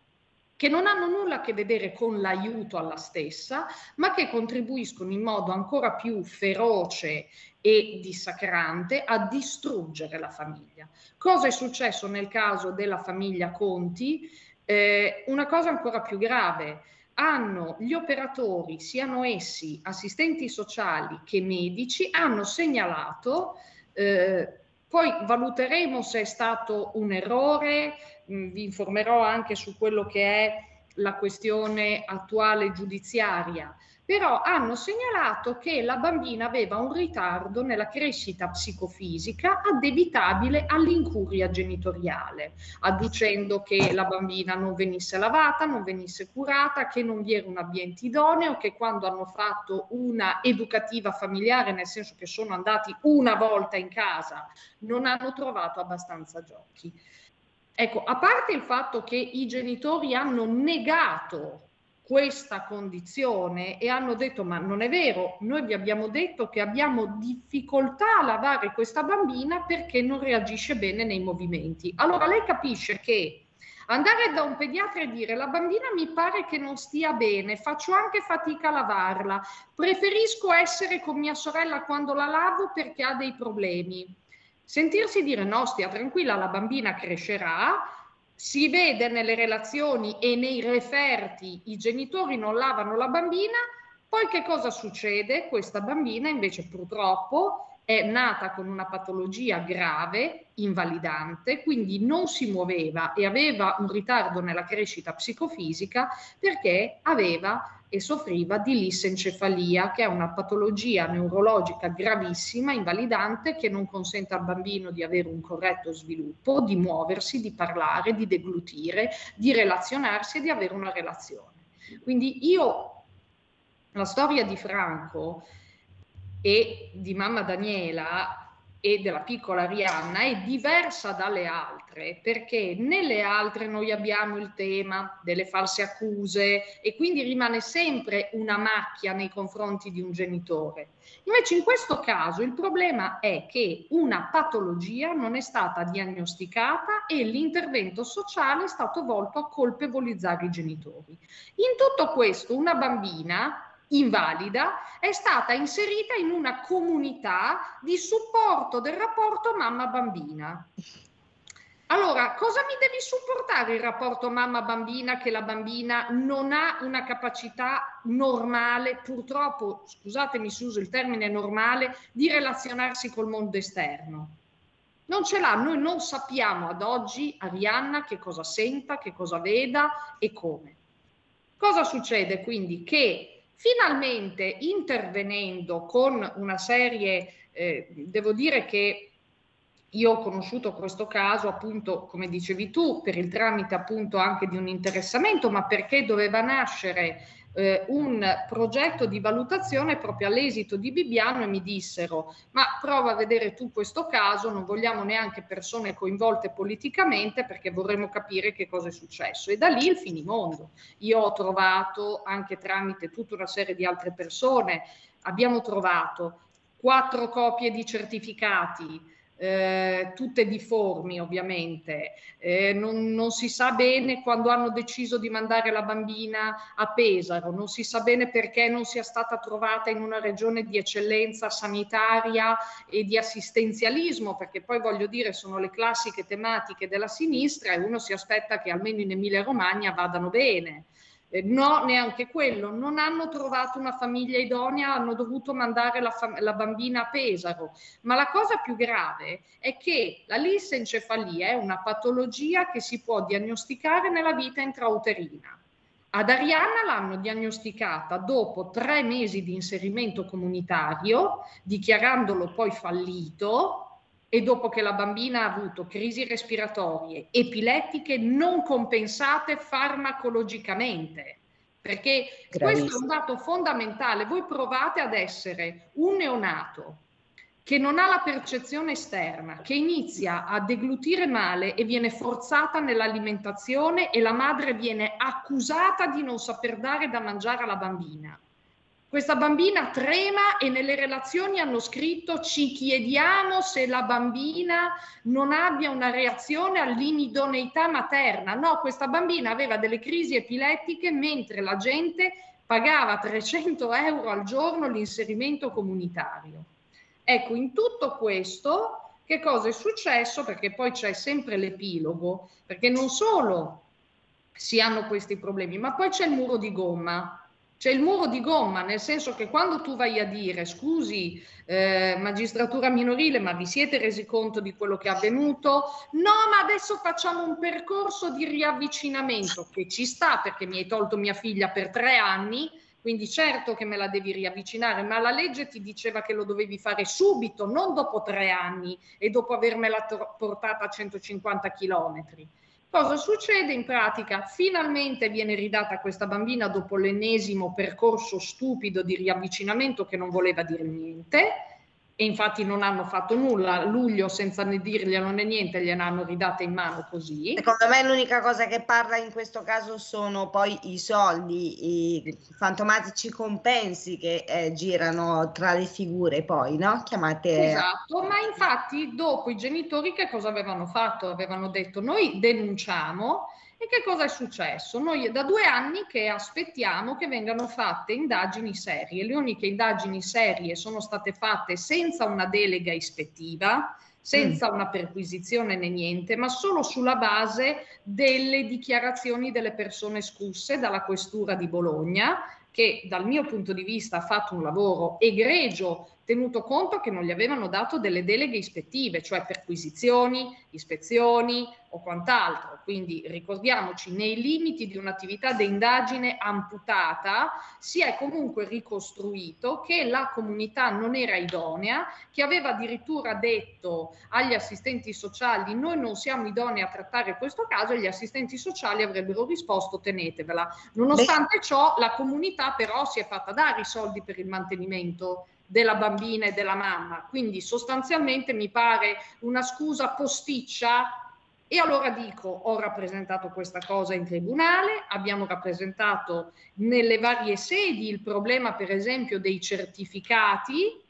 che non hanno nulla a che vedere con l'aiuto alla stessa, ma che contribuiscono in modo ancora più feroce e dissacrante a distruggere la famiglia. Cosa è successo nel caso della famiglia Conti? Eh, una cosa ancora più grave. Hanno gli operatori, siano essi assistenti sociali che medici, hanno segnalato eh, poi valuteremo se è stato un errore, vi informerò anche su quello che è la questione attuale giudiziaria, però hanno segnalato che la bambina aveva un ritardo nella crescita psicofisica addebitabile all'incuria genitoriale, adducendo che la bambina non venisse lavata, non venisse curata, che non vi era un ambiente idoneo, che quando hanno fatto una educativa familiare, nel senso che sono andati una volta in casa, non hanno trovato abbastanza giochi. Ecco, a parte il fatto che i genitori hanno negato questa condizione e hanno detto ma non è vero, noi vi abbiamo detto che abbiamo difficoltà a lavare questa bambina perché non reagisce bene nei movimenti. Allora lei capisce che andare da un pediatra e dire la bambina mi pare che non stia bene, faccio anche fatica a lavarla, preferisco essere con mia sorella quando la lavo perché ha dei problemi. Sentirsi dire no, stia tranquilla, la bambina crescerà, si vede nelle relazioni e nei referti i genitori non lavano la bambina, poi che cosa succede? Questa bambina invece purtroppo è nata con una patologia grave, invalidante, quindi non si muoveva e aveva un ritardo nella crescita psicofisica perché aveva e soffriva di lissencefalia, che è una patologia neurologica gravissima, invalidante, che non consente al bambino di avere un corretto sviluppo, di muoversi, di parlare, di deglutire, di relazionarsi e di avere una relazione. Quindi io, la storia di Franco e di mamma Daniela e della piccola Rihanna è diversa dalle altre perché nelle altre noi abbiamo il tema delle false accuse e quindi rimane sempre una macchia nei confronti di un genitore. Invece in questo caso il problema è che una patologia non è stata diagnosticata e l'intervento sociale è stato volto a colpevolizzare i genitori. In tutto questo una bambina invalida è stata inserita in una comunità di supporto del rapporto mamma-bambina. Allora, cosa mi devi supportare il rapporto mamma-bambina che la bambina non ha una capacità normale, purtroppo, scusatemi se uso il termine normale, di relazionarsi col mondo esterno? Non ce l'ha, noi non sappiamo ad oggi, Arianna, che cosa senta, che cosa veda e come. Cosa succede quindi? Che finalmente intervenendo con una serie, eh, devo dire che io ho conosciuto questo caso appunto, come dicevi tu, per il tramite appunto anche di un interessamento, ma perché doveva nascere eh, un progetto di valutazione proprio all'esito di Bibbiano e mi dissero ma prova a vedere tu questo caso, non vogliamo neanche persone coinvolte politicamente perché vorremmo capire che cosa è successo e da lì il finimondo. Io ho trovato anche tramite tutta una serie di altre persone, abbiamo trovato quattro copie di certificati, eh, tutte difformi ovviamente, eh, non, non, si sa bene quando hanno deciso di mandare la bambina a Pesaro, non si sa bene perché non sia stata trovata in una regione di eccellenza sanitaria e di assistenzialismo, perché poi voglio dire sono le classiche tematiche della sinistra e uno si aspetta che almeno in Emilia Romagna vadano bene. Eh, no, neanche quello. Non hanno trovato una famiglia idonea, hanno dovuto mandare la, fam- la, bambina a Pesaro. Ma la cosa più grave è che la lissencefalia è una patologia che si può diagnosticare nella vita intrauterina. Ad Arianna l'hanno diagnosticata dopo tre mesi di inserimento comunitario, dichiarandolo poi fallito, e dopo che la bambina ha avuto crisi respiratorie, epilettiche non compensate farmacologicamente. Perché Gravissimo. questo è un dato fondamentale. Voi provate ad essere un neonato che non ha la percezione esterna, che inizia a deglutire male e viene forzata nell'alimentazione e la madre viene accusata di non saper dare da mangiare alla bambina. Questa bambina trema e nelle relazioni hanno scritto ci chiediamo se la bambina non abbia una reazione all'inidoneità materna. No, questa bambina aveva delle crisi epilettiche mentre la gente pagava 300 euro al giorno l'inserimento comunitario. Ecco, in tutto questo che cosa è successo? Perché poi c'è sempre l'epilogo, perché non solo si hanno questi problemi, ma poi c'è il muro di gomma c'è il muro di gomma, nel senso che quando tu vai a dire scusi eh, magistratura minorile, ma vi siete resi conto di quello che è avvenuto? No, ma adesso facciamo un percorso di riavvicinamento che ci sta perché mi hai tolto mia figlia per tre anni, quindi certo che me la devi riavvicinare, ma la legge ti diceva che lo dovevi fare subito, non dopo tre anni e dopo avermela portata a 150 chilometri. Cosa succede in pratica? Finalmente viene ridata questa bambina dopo l'ennesimo percorso stupido di riavvicinamento che non voleva dire niente e infatti non hanno fatto nulla. Luglio, senza né dirglielo né niente, gliene hanno ridate in mano così.
Secondo me l'unica cosa che parla in questo caso sono poi i soldi, i fantomatici compensi che eh, girano tra le figure poi, no? Chiamate...
Esatto, ma infatti dopo i genitori che cosa avevano fatto? Avevano detto noi denunciamo e che cosa è successo? Noi da due anni che aspettiamo che vengano fatte indagini serie. Le uniche indagini serie sono state fatte senza una delega ispettiva, senza una perquisizione né niente, ma solo sulla base delle dichiarazioni delle persone scusse dalla questura di Bologna, che dal mio punto di vista ha fatto un lavoro egregio tenuto conto che non gli avevano dato delle deleghe ispettive, cioè perquisizioni, ispezioni o quant'altro. Quindi ricordiamoci, nei limiti di un'attività di indagine amputata si è comunque ricostruito che la comunità non era idonea, che aveva addirittura detto agli assistenti sociali noi non siamo idonei a trattare questo caso e gli assistenti sociali avrebbero risposto tenetevela. Nonostante ciò la comunità però si è fatta dare i soldi per il mantenimento della bambina e della mamma. Quindi sostanzialmente mi pare una scusa posticcia e allora dico, ho rappresentato questa cosa in tribunale, abbiamo rappresentato nelle varie sedi il problema per esempio dei certificati.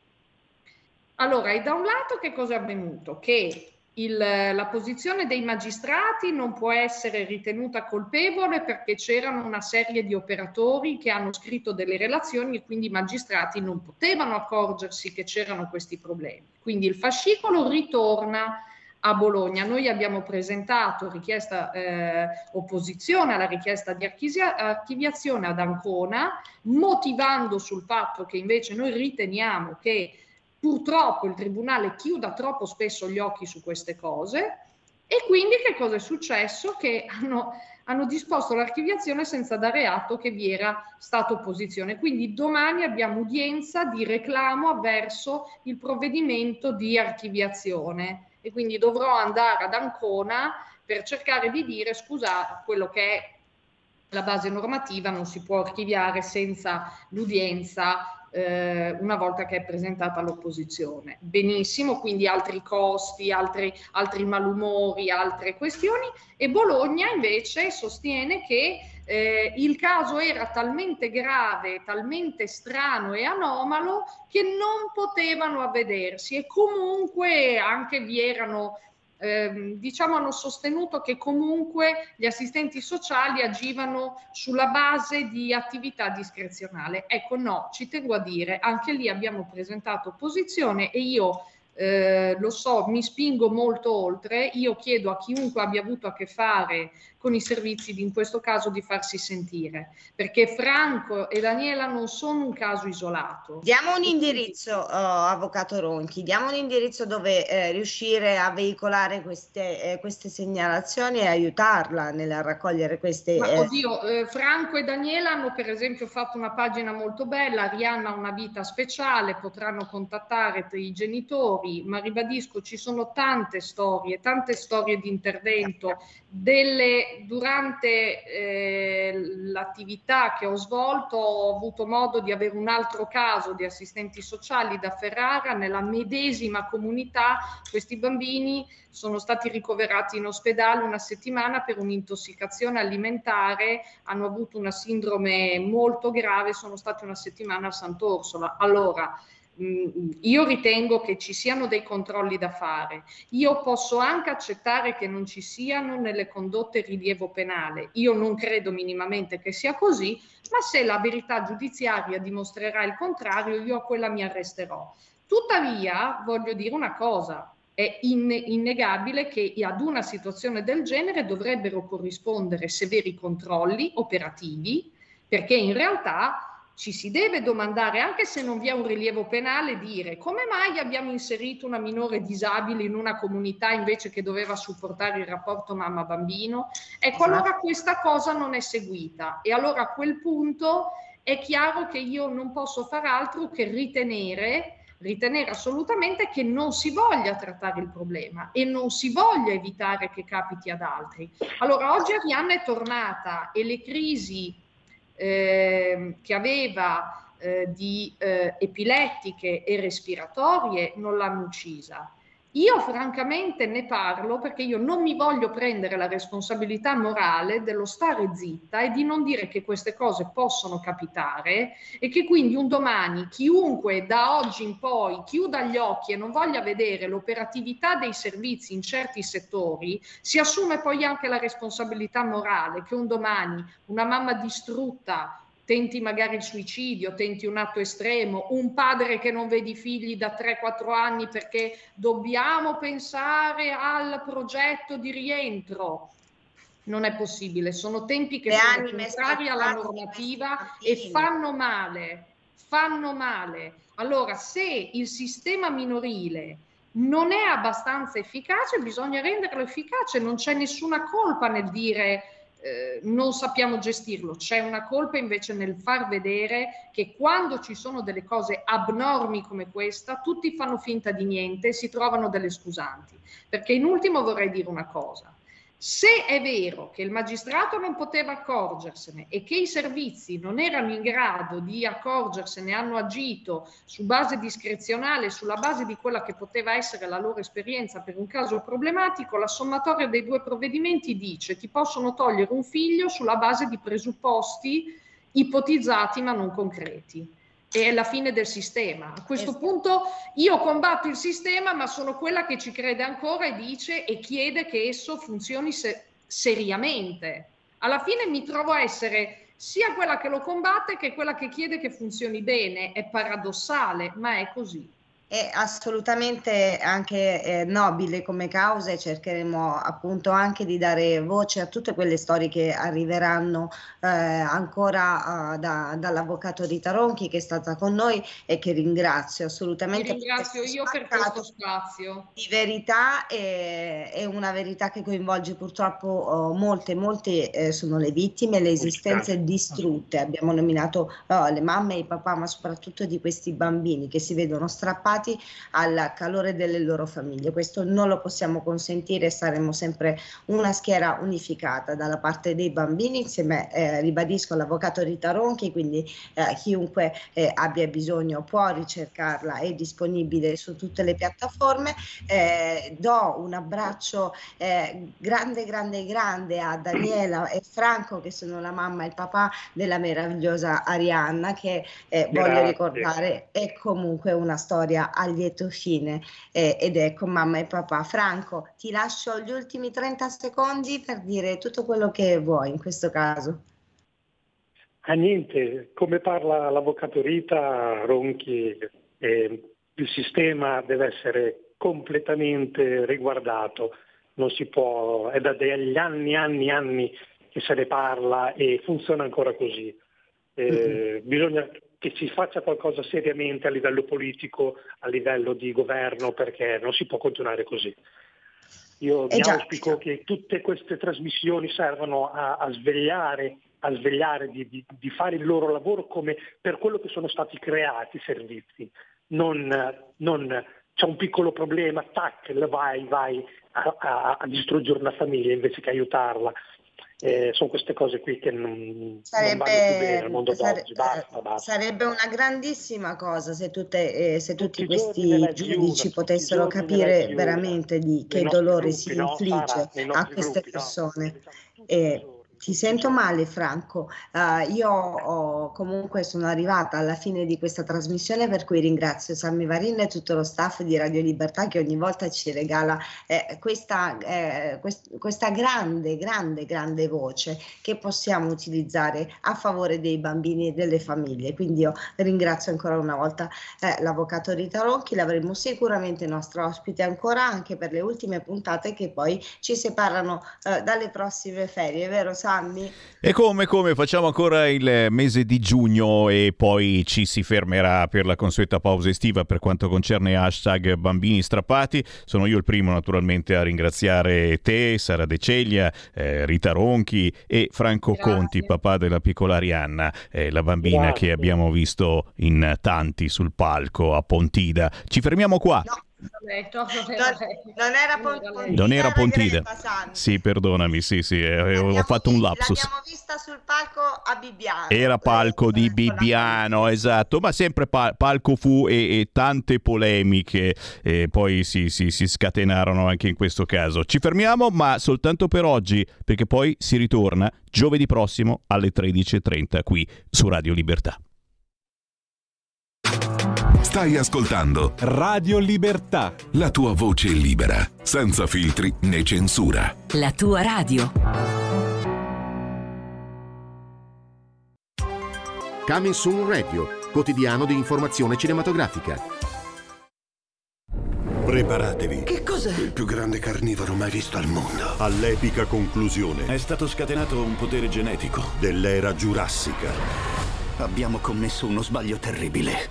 Allora, e da un lato che cosa è avvenuto? Che il, la posizione dei magistrati non può essere ritenuta colpevole perché c'erano una serie di operatori che hanno scritto delle relazioni e quindi i magistrati non potevano accorgersi che c'erano questi problemi. Quindi il fascicolo ritorna a Bologna. Noi abbiamo presentato richiesta eh, opposizione alla richiesta di archivia- archiviazione ad Ancona, motivando sul fatto che invece noi riteniamo che purtroppo il Tribunale chiuda troppo spesso gli occhi su queste cose E quindi che cosa è successo? Che hanno, hanno disposto l'archiviazione senza dare atto che vi era stata opposizione. Quindi domani abbiamo udienza di reclamo avverso il provvedimento di archiviazione e quindi dovrò andare ad Ancona per cercare di dire scusa quello che è la base normativa non si può archiviare senza l'udienza eh, una volta che è presentata l'opposizione. Benissimo, quindi altri costi, altri, altri malumori, altre questioni e Bologna invece sostiene che eh, il caso era talmente grave, talmente strano e anomalo che non potevano avvedersi e comunque anche vi erano ehm, diciamo hanno sostenuto che comunque gli assistenti sociali agivano sulla base di attività discrezionale. Ecco, no, ci tengo a dire, anche lì abbiamo presentato opposizione e io eh, lo so, mi spingo molto oltre, io chiedo a chiunque abbia avuto a che fare con i servizi, in questo caso di farsi sentire, perché Franco e Daniela non sono un caso isolato.
Diamo un indirizzo, oh, avvocato Ronchi, diamo un indirizzo dove eh, riuscire a veicolare queste, eh, queste segnalazioni e aiutarla nel raccogliere queste...
Ma
eh,
oddio, eh, Franco e Daniela hanno per esempio fatto una pagina molto bella, Arianna ha una vita speciale, potranno contattare i genitori, ma ribadisco ci sono tante storie, tante storie di intervento, delle, durante eh, l'attività che ho svolto ho avuto modo di avere un altro caso di assistenti sociali da Ferrara, nella medesima comunità questi bambini sono stati ricoverati in ospedale una settimana per un'intossicazione alimentare, hanno avuto una sindrome molto grave, sono stati una settimana a Sant'Orsola. Allora, io ritengo che ci siano dei controlli da fare. Io posso anche accettare che non ci siano nelle condotte rilievo penale. Io non credo minimamente che sia così, ma se la verità giudiziaria dimostrerà il contrario, io a quella mi arresterò. Tuttavia, voglio dire una cosa, è in- innegabile che ad una situazione del genere dovrebbero corrispondere severi controlli operativi, perché in realtà ci si deve domandare, anche se non vi è un rilievo penale, dire come mai abbiamo inserito una minore disabile in una comunità invece che doveva supportare il rapporto mamma-bambino? Ecco, allora questa cosa non è seguita e allora a quel punto è chiaro che io non posso far altro che ritenere ritenere assolutamente che non si voglia trattare il problema e non si voglia evitare che capiti ad altri. Allora, oggi Arianna è tornata e le crisi eh, che aveva eh, di eh, epilettiche e respiratorie non l'hanno uccisa. Io francamente ne parlo perché io non mi voglio prendere la responsabilità morale dello stare zitta e di non dire che queste cose possono capitare e che quindi un domani chiunque da oggi in poi chiuda gli occhi e non voglia vedere l'operatività dei servizi in certi settori, si assume poi anche la responsabilità morale che un domani una mamma distrutta tenti magari il suicidio, tenti un atto estremo, un padre che non vede i figli da 3-4 anni perché dobbiamo pensare al progetto di rientro. Non è possibile, sono tempi che
Le
sono contrari alla normativa e fanno male, fanno male. Allora, se il sistema minorile non è abbastanza efficace, bisogna renderlo efficace, non c'è nessuna colpa nel dire eh, non sappiamo gestirlo, c'è una colpa invece nel far vedere che quando ci sono delle cose abnormi come questa, tutti fanno finta di niente e si trovano delle scusanti. Perché in ultimo vorrei dire una cosa. Se è vero che il magistrato non poteva accorgersene e che i servizi non erano in grado di accorgersene, hanno agito su base discrezionale, sulla base di quella che poteva essere la loro esperienza per un caso problematico, la sommatoria dei due provvedimenti dice ti possono togliere un figlio sulla base di presupposti ipotizzati ma non concreti. E è la fine del sistema. A questo punto io combatto il sistema, ma sono quella che ci crede ancora e dice e chiede che esso funzioni se- seriamente. Alla fine mi trovo a essere sia quella che lo combatte che quella che chiede che funzioni bene. È paradossale, ma è così.
È assolutamente anche eh, nobile come causa e cercheremo appunto anche di dare voce a tutte quelle storie che arriveranno eh, ancora eh, da- dall'avvocato Rita Ronchi che è stata con noi e che ringrazio
Ti
assolutamente per
ringrazio io per questo spazio.
di verità è una verità che coinvolge purtroppo oh, molte, molte eh, sono le vittime, le esistenze distrutte. Abbiamo nominato oh, le mamme e i papà, ma soprattutto di questi bambini che si vedono strappati al calore delle loro famiglie. Questo non lo possiamo consentire saremo sempre una schiera unificata dalla parte dei bambini insieme, eh, ribadisco, all'avvocato Rita Ronchi, quindi eh, chiunque eh, abbia bisogno può ricercarla, è disponibile su tutte le piattaforme. Eh, do un abbraccio eh, grande, grande, grande a Daniela e Franco che sono la mamma e il papà della meravigliosa Arianna che eh, voglio ricordare è comunque una storia a lieto fine eh, ed è con mamma e papà. Franco, ti lascio gli ultimi 30 secondi per dire tutto quello che vuoi in questo caso.
Ah, niente, come parla l'avvocato Rita Ronchi, eh, il sistema deve essere completamente riguardato, non si può, è da degli anni, anni, anni che se ne parla e funziona ancora così. Eh, Bisogna che si faccia qualcosa seriamente a livello politico, a livello di governo, perché non si può continuare così. Io
Eh
mi auspico che tutte queste trasmissioni servano a, a svegliare, a svegliare di, di- di fare il loro lavoro come per quello che sono stati creati i servizi. Non, non- c'è un piccolo problema, tac, vai, vai a- a distruggere una famiglia invece che aiutarla. Eh, sono queste cose qui che non, non vanno più bene al mondo
sare-
d'oggi. Basta, basta.
sarebbe una grandissima cosa se, tutte, eh, se tutti,
i
questi giudici
giura, tutti
potessero capire veramente di che dolore
gruppi,
si infligge a queste
gruppi, no?
persone. Ti sento male Franco, Eh, io ho- comunque sono arrivata alla fine di questa trasmissione per cui ringrazio Sammy Varin e tutto lo staff di Radio Libertà che ogni volta ci regala eh, questa, eh, quest- questa grande, grande, grande voce che possiamo utilizzare a favore dei bambini e delle famiglie. Quindi io ringrazio ancora una volta eh, l'avvocato Rita Ronchi, l'avremo sicuramente nostro ospite ancora anche per le ultime puntate che poi ci separano eh, dalle prossime ferie, vero Sammy?
E come, come facciamo ancora il mese di giugno e poi ci si fermerà per la consueta pausa estiva per quanto concerne hashtag bambini strappati. Sono io il primo naturalmente a ringraziare te, Sara De Ceglia, eh, Rita Ronchi e Franco Conti, papà della piccola Arianna, eh, la bambina
Grazie.
che abbiamo visto in tanti sul palco a Pontida. Ci fermiamo qua.
No, non
Non,
era lei.
non era Sammy.
Sì, perdonami, sì, sì, eh, ho fatto un lapsus.
L'abbiamo vista sul palco a Bibbiano.
Era palco di Bibbiano, esatto, ma sempre pa- palco fu e, e tante polemiche eh, poi si, si- si scatenarono anche in questo caso. Ci fermiamo, ma soltanto per oggi, perché poi si ritorna giovedì prossimo alle 13.30 qui su Radio Libertà.
Stai ascoltando
Radio Libertà.
la tua voce libera, senza filtri né censura.
La tua radio.
Coming Soon Radio, quotidiano di informazione cinematografica.
Preparatevi.
Che cos'è?
Il più grande carnivoro mai visto al mondo.
All'epica conclusione
È stato scatenato un potere genetico.
dell'era giurassica.
Abbiamo commesso uno sbaglio terribile.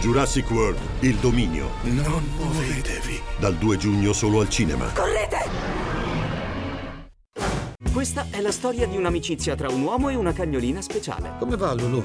Jurassic World, il dominio.
Non muovetevi.
Dal 2 giugno solo al cinema.
Correte!
Questa è la storia di un'amicizia tra un uomo e una cagnolina speciale.
Come va, Lulu?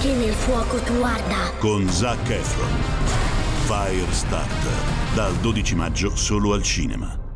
che nel fuoco tu arda.
Con Zac Efron. Firestarter. Dal 12 maggio solo al cinema.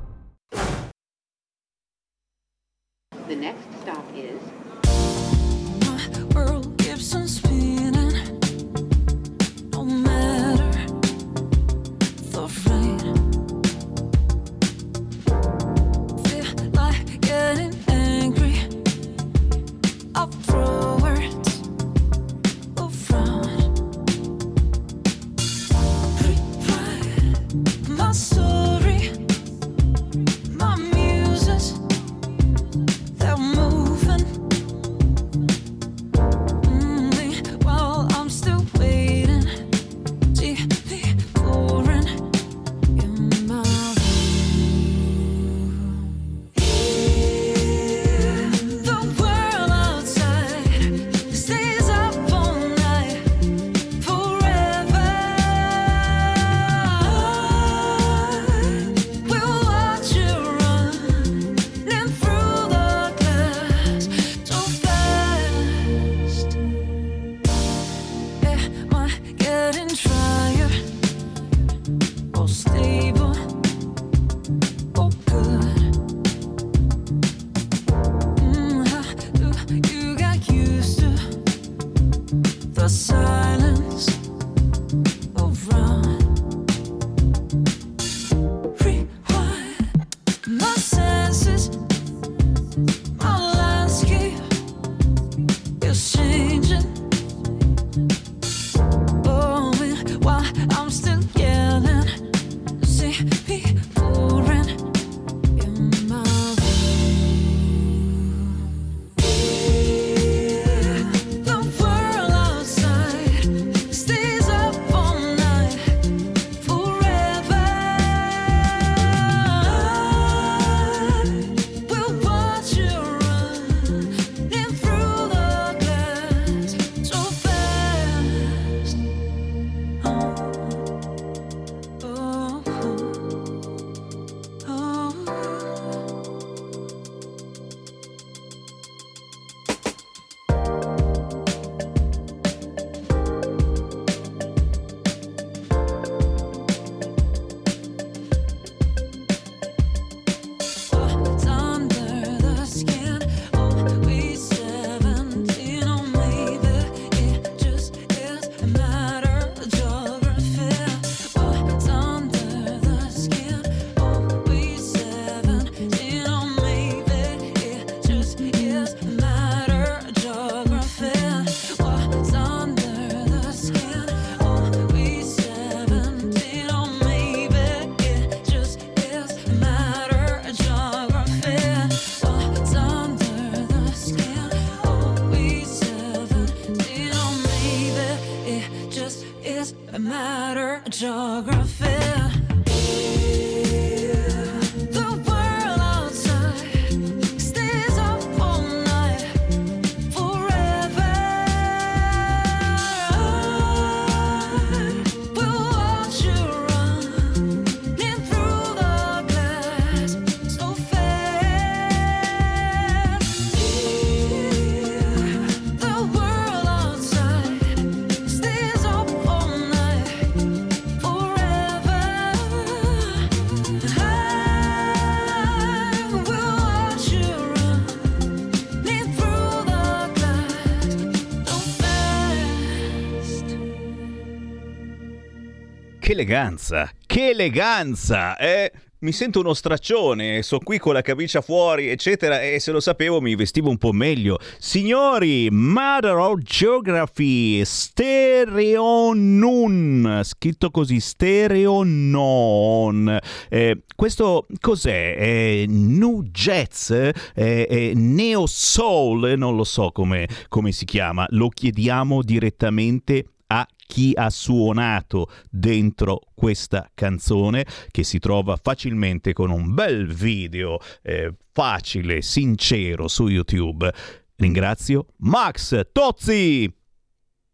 Eleganza, che eleganza! Eh, mi sento uno straccione, sono qui con la camicia fuori, eccetera, e se lo sapevo mi vestivo un po' meglio. Signori, Mother of Geography, Stereo Non, scritto così, Stereo Non. Eh, questo cos'è? È New Jazz? È Neo Soul? Non lo so come, come si chiama, lo chiediamo direttamente a chi ha suonato dentro questa canzone che si trova facilmente con un bel video eh, facile, sincero su YouTube. Ringrazio Max Tozzi.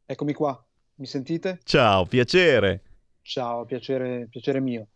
Eccomi qua, mi sentite?
Ciao, piacere.
Ciao, piacere, piacere mio.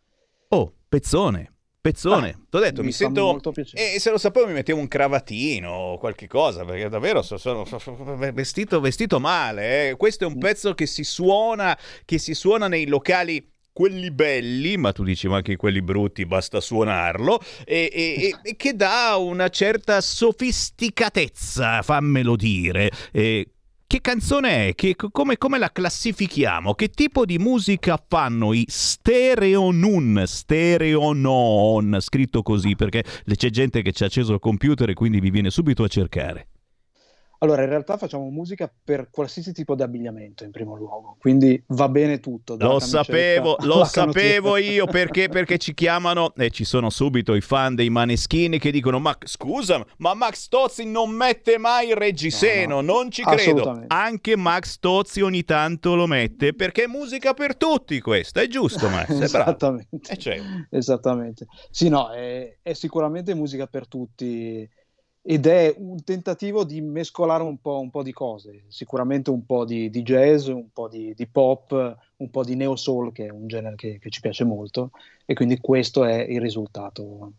Oh, pezzone. Pezzone,
Ah,
ti ho detto,
mi
mi, sento. E se lo sapevo mi mettevo un cravatino o qualche cosa, perché davvero so- sono, sono vestito, vestito male. eh. Questo è
Mm.
un pezzo che si suona, che si suona nei locali. Quelli belli, ma tu dici ma anche quelli brutti, basta suonarlo, e, e- e- (laughs) e che dà una certa sofisticatezza, fammelo dire. E che canzone è? Che- come, come la classifichiamo? Che tipo di musica fanno i stereo nun, stereo non, scritto così perché c'è gente che ci ha acceso il computer e quindi vi viene subito a cercare.
Allora, in realtà facciamo musica per qualsiasi tipo di abbigliamento in primo luogo, quindi va bene tutto.
Lo sapevo, lo (laughs) sapevo io perché, perché ci chiamano e ci sono subito i fan dei Maneschini che dicono ma scusa, ma Max Tozzi non mette mai il reggiseno, non ci credo. Anche Max Tozzi ogni tanto lo mette perché è musica per tutti questa, è giusto Max? È.
Esattamente. Esattamente. Sì, no, è, è sicuramente musica per tutti ed è un tentativo di mescolare un po', un po' di cose, sicuramente un po' di, di jazz, un po' di, di pop, un po' di neo soul, che è un genere che, che ci piace molto, e quindi questo è il risultato.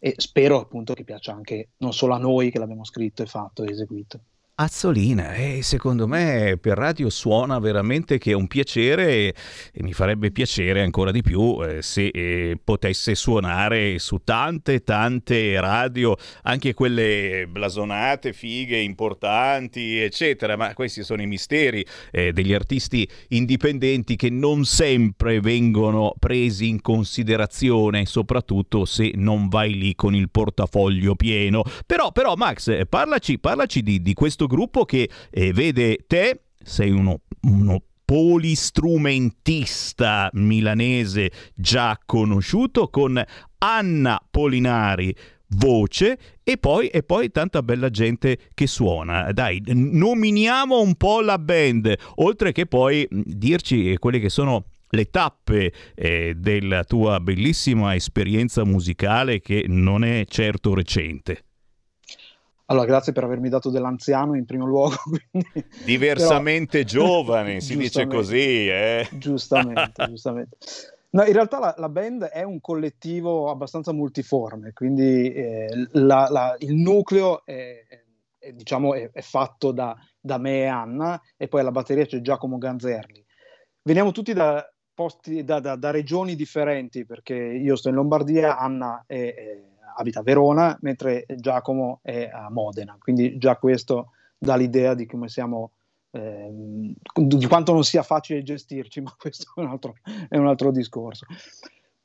E spero appunto che piaccia anche non solo a noi che l'abbiamo scritto e fatto e eseguito.
Azzolina, e secondo me per radio suona veramente che è un piacere e, e mi farebbe piacere ancora di più eh, se eh, potesse suonare su tante tante radio, anche quelle blasonate, fighe, importanti, eccetera, ma questi sono i misteri eh, degli artisti indipendenti che non sempre vengono presi in considerazione, soprattutto se non vai lì con il portafoglio pieno. Però, però Max, eh, parlaci, parlaci di, di questo gruppo che eh, vede te, sei uno, uno polistrumentista milanese già conosciuto con Anna Polinari voce e poi, e poi tanta bella gente che suona. Dai, nominiamo un po' la band, oltre che poi dirci quelle che sono le tappe eh, della tua bellissima esperienza musicale che non è certo recente.
Allora, grazie per avermi dato dell'anziano in primo luogo. (laughs) quindi-
Diversamente
però-
giovane, (laughs) si dice così, eh?
Giustamente, (laughs) giustamente. No, in realtà la, la band è un collettivo abbastanza multiforme, quindi eh, la- la- il nucleo è, è- diciamo, è- è fatto da, da me e Anna, e poi alla batteria c'è Giacomo Ganzerli. Veniamo tutti da, posti, da, da- da regioni differenti, perché io sto in Lombardia, Anna è- abita a Verona, mentre Giacomo è a Modena, quindi già questo dà l'idea di come siamo ehm, di quanto non sia facile gestirci, (laughs) ma questo è un altro, è un altro discorso.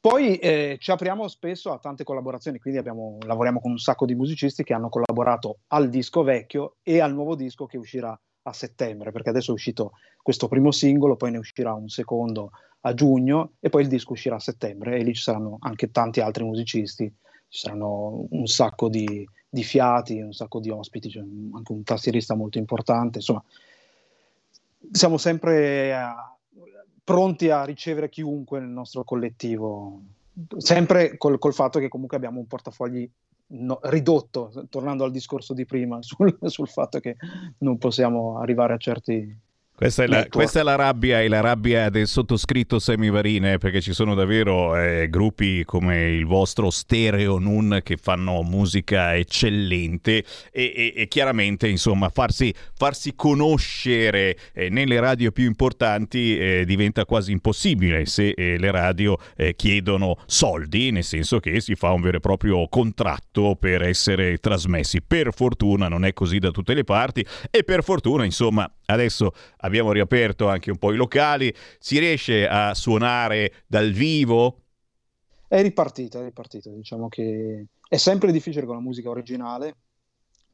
Poi eh, ci apriamo spesso a tante collaborazioni, quindi abbiamo- lavoriamo con un sacco di musicisti che hanno collaborato al disco vecchio e al nuovo disco che uscirà a settembre, perché adesso è uscito questo primo singolo, poi ne uscirà un secondo a giugno e poi il disco uscirà a settembre e lì ci saranno anche tanti altri musicisti, ci saranno un sacco di, di fiati, un sacco di ospiti, un- anche un tastierista molto importante, insomma siamo sempre eh, pronti a ricevere chiunque nel nostro collettivo, sempre col, col fatto che comunque abbiamo un portafogli no- ridotto, tornando al discorso di prima, (laughs) sul, sul fatto che non possiamo arrivare a certi...
Questa è, la,
network.
questa è la rabbia, è la rabbia del sottoscritto Semivarine, perché ci sono davvero eh, gruppi come il vostro Stereo Nun che fanno musica eccellente e, e- e chiaramente insomma farsi, farsi conoscere eh, nelle radio più importanti eh, diventa quasi impossibile se eh, le radio eh, chiedono soldi, nel senso che si fa un vero e proprio contratto per essere trasmessi. Per fortuna non è così da tutte le parti e per fortuna insomma adesso abbiamo riaperto anche un po' i locali, si riesce a suonare dal vivo.
È ripartita, è ripartita, diciamo che è sempre difficile con la musica originale,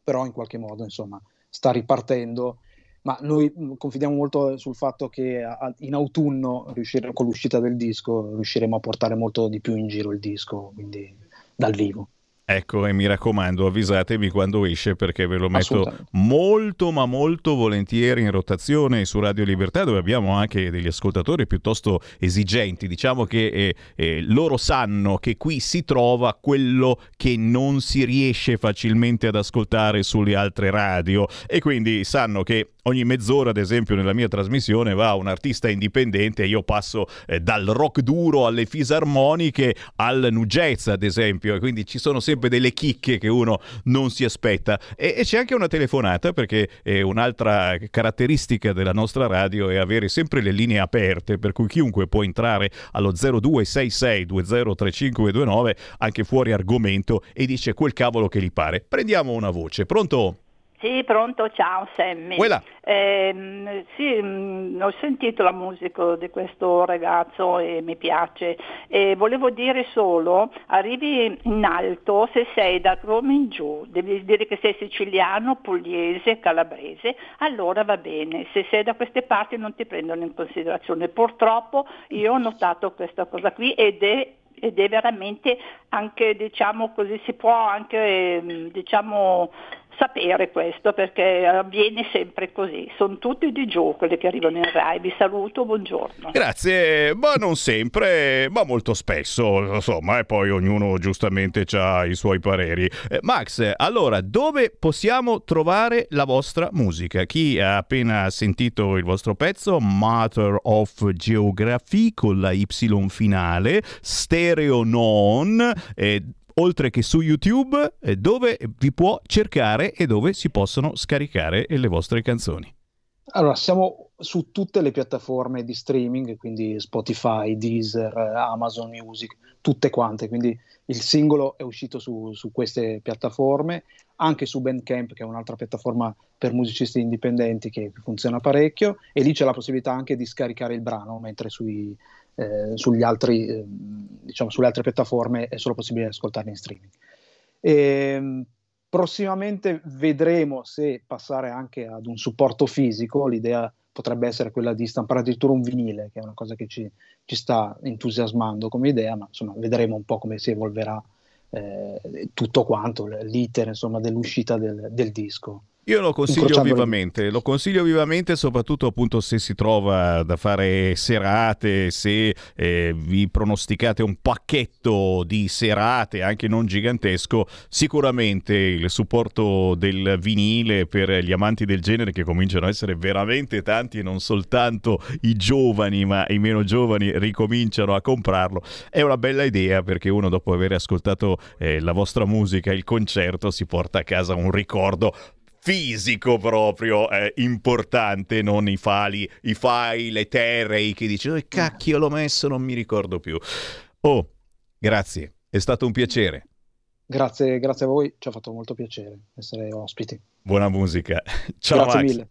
però in qualche modo insomma sta ripartendo, ma noi mh, confidiamo molto sul fatto che in autunno, con l'uscita del disco, riusciremo a portare molto di più in giro il disco, quindi dal vivo.
Ecco, e mi raccomando, avvisatemi quando esce perché ve lo metto molto ma molto volentieri in rotazione su Radio Libertà dove abbiamo anche degli ascoltatori piuttosto esigenti. Diciamo che eh, eh, loro sanno che qui si trova quello che non si riesce facilmente ad ascoltare sulle altre radio e quindi sanno che ogni mezz'ora, ad esempio, nella mia trasmissione va un artista indipendente io passo eh, dal rock duro alle fisarmoniche al nu ad esempio, e quindi ci sono sempre delle chicche che uno non si aspetta. E, e c'è anche una telefonata perché eh, un'altra caratteristica della nostra radio è avere sempre le linee aperte, per cui chiunque può entrare allo 0266203529 anche fuori argomento e dice quel cavolo che gli pare. Prendiamo una voce. Pronto?
Sì, pronto, ciao Sammy. Ehm, sì, mm, ho sentito la musica di questo ragazzo e mi piace. E volevo dire solo, arrivi in alto se sei da Roma in giù, devi dire che sei siciliano, pugliese, calabrese, allora va bene. Se sei da queste parti non ti prendono in considerazione. Purtroppo io ho notato questa cosa qui ed è ed è veramente anche diciamo così si può anche ehm, diciamo sapere questo perché avviene sempre così sono tutti di giù quelli che arrivano in Rai vi saluto buongiorno
Grazie, ma non sempre, ma molto spesso, insomma, e poi ognuno giustamente ha i suoi pareri. Eh, Max, allora, dove possiamo trovare la vostra musica? Chi ha appena sentito il vostro pezzo, Matter of Geography con la Y finale, Stereo Non, eh, oltre che su YouTube, eh, dove vi può cercare e dove si possono scaricare le vostre canzoni.
Allora, siamo su tutte le piattaforme di streaming, quindi Spotify, Deezer, Amazon Music, tutte quante, quindi il singolo è uscito su, su queste piattaforme, anche su Bandcamp, che è un'altra piattaforma per musicisti indipendenti che funziona parecchio, e lì c'è la possibilità anche di scaricare il brano, mentre sui, eh, sugli altri, eh, diciamo, sulle altre piattaforme è solo possibile ascoltarli in streaming. E, prossimamente vedremo se passare anche ad un supporto fisico, l'idea potrebbe essere quella di stampare addirittura un vinile, che è una cosa che ci, ci sta entusiasmando come idea, ma insomma vedremo un po' come si evolverà eh, tutto quanto, l'iter insomma, dell'uscita del, del disco.
Io lo consiglio vivamente, lo consiglio vivamente soprattutto appunto se si trova da fare serate, se eh, vi pronosticate un pacchetto di serate anche non gigantesco, sicuramente il supporto del vinile per gli amanti del genere che cominciano a essere veramente tanti e non soltanto i giovani ma i meno giovani ricominciano a comprarlo, è una bella idea perché uno dopo aver ascoltato eh, la vostra musica, il concerto, si porta a casa un ricordo fisico proprio eh, importante, non i fali, i file eterei che dici, oh cacchio l'ho messo, non mi ricordo più. Oh, grazie, è stato un piacere.
Grazie, grazie a voi, ci ha fatto molto piacere essere ospiti.
Buona musica. (laughs) Ciao
Grazie
Max.
mille.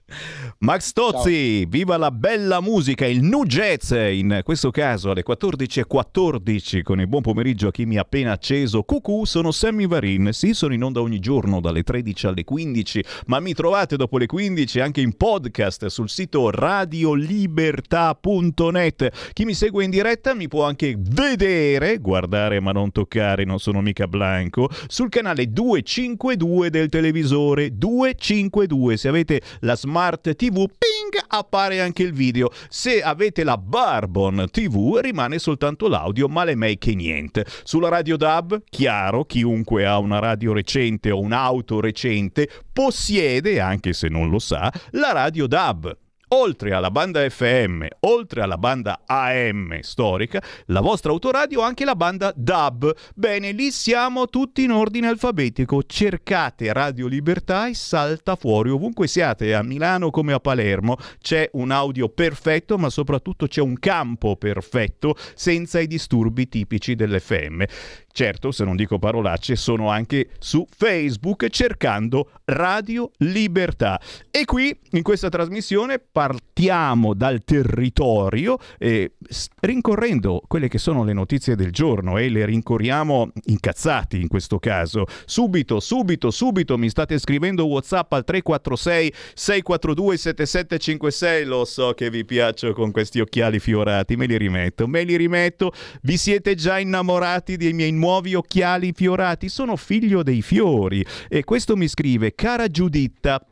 Max Tozzi, viva la bella musica, il nu jazz, in questo caso alle 14.14 con il buon pomeriggio a chi mi ha appena acceso. Cucù, sono Sammy Varin, sì sono in onda ogni giorno dalle 13 alle 15, ma mi trovate dopo le 15 anche in podcast sul sito radiolibertà.net. Chi mi segue in diretta mi può anche vedere, guardare ma non toccare, non sono mica blanco, sul canale 252 del televisore 252. Se avete la smart TV, ping, appare anche il video. Se avete la Barbon TV, rimane soltanto l'audio, ma le make niente. Sulla radio DAB, chiaro, chiunque ha una radio recente o un'auto recente possiede, anche se non lo sa, la radio DAB. Oltre alla banda FM, oltre alla banda AM storica, la vostra autoradio ha anche la banda DAB. Bene, lì siamo tutti in ordine alfabetico. Cercate Radio Libertà e salta fuori ovunque siate, a Milano come a Palermo. C'è un audio perfetto, ma soprattutto c'è un campo perfetto senza i disturbi tipici dell'FM. Certo, se non dico parolacce, sono anche su Facebook cercando Radio Libertà. E qui, in questa trasmissione, partiamo dal territorio, s- rincorrendo quelle che sono le notizie del giorno e le rincorriamo incazzati in questo caso. Subito, subito, subito mi state scrivendo WhatsApp al 346 642 7756. Lo so che vi piaccio con questi occhiali fiorati, me li rimetto, me li rimetto. Vi siete già innamorati dei miei nuovi occhiali fiorati? Sono figlio dei fiori. E questo mi scrive, cara Giuditta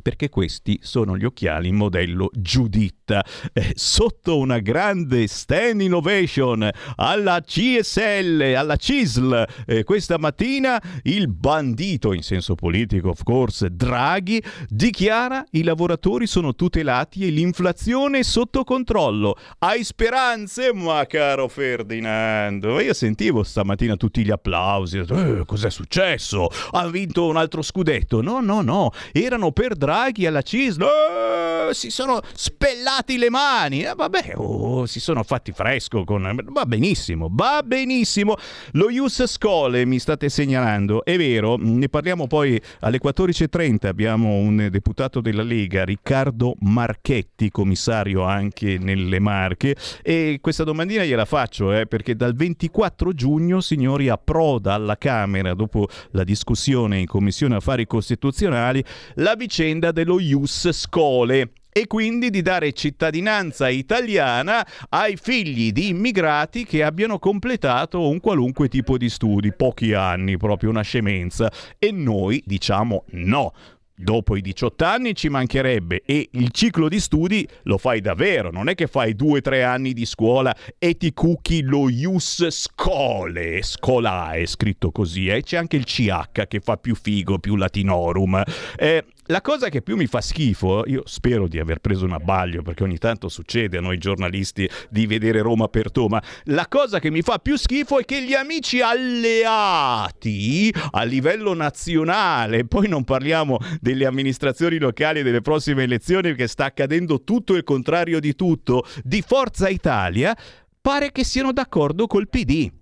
perché questi sono gli occhiali modello Giuditta. Eh, sotto una grande stand innovation alla CSL, alla CISL, eh, questa mattina il bandito, in senso politico of course, Draghi, dichiara i lavoratori sono tutelati e l'inflazione è sotto controllo. Hai speranze? Ma caro Ferdinando, io sentivo stamattina tutti gli applausi, eh, cos'è successo? Ha vinto un altro scudetto? No, no, no, erano per Draghi alla CISL, eh, si sono spellati le mani, eh, vabbè, oh, si sono fatti fresco, con... va benissimo, va benissimo. Lo Ius Scole mi state segnalando, è vero, ne parliamo poi alle 14.30, abbiamo un deputato della Lega, Riccardo Marchetti, commissario anche nelle Marche, e questa domandina gliela faccio, eh, perché dal 24 giugno, signori, approda alla Camera, dopo la discussione in Commissione Affari Costituzionali, la vicenda dello Ius Scole e quindi di dare cittadinanza italiana ai figli di immigrati che abbiano completato un qualunque tipo di studi, pochi anni, proprio una scemenza. E noi diciamo no. Dopo i 18 anni ci mancherebbe e il ciclo di studi lo fai davvero, non è che fai 2-3 anni di scuola e ti cucchi lo Ius Scole, Scola è scritto così, e c'è anche il CH che fa più figo, più latinorum. Eh, la cosa che più mi fa schifo, io spero di aver preso un abbaglio perché ogni tanto succede a noi giornalisti di vedere Roma per Toma, la cosa che mi fa più schifo è che gli amici alleati a livello nazionale, poi non parliamo delle amministrazioni locali e delle prossime elezioni perché sta accadendo tutto il contrario di tutto, di Forza Italia, pare che siano d'accordo col PD.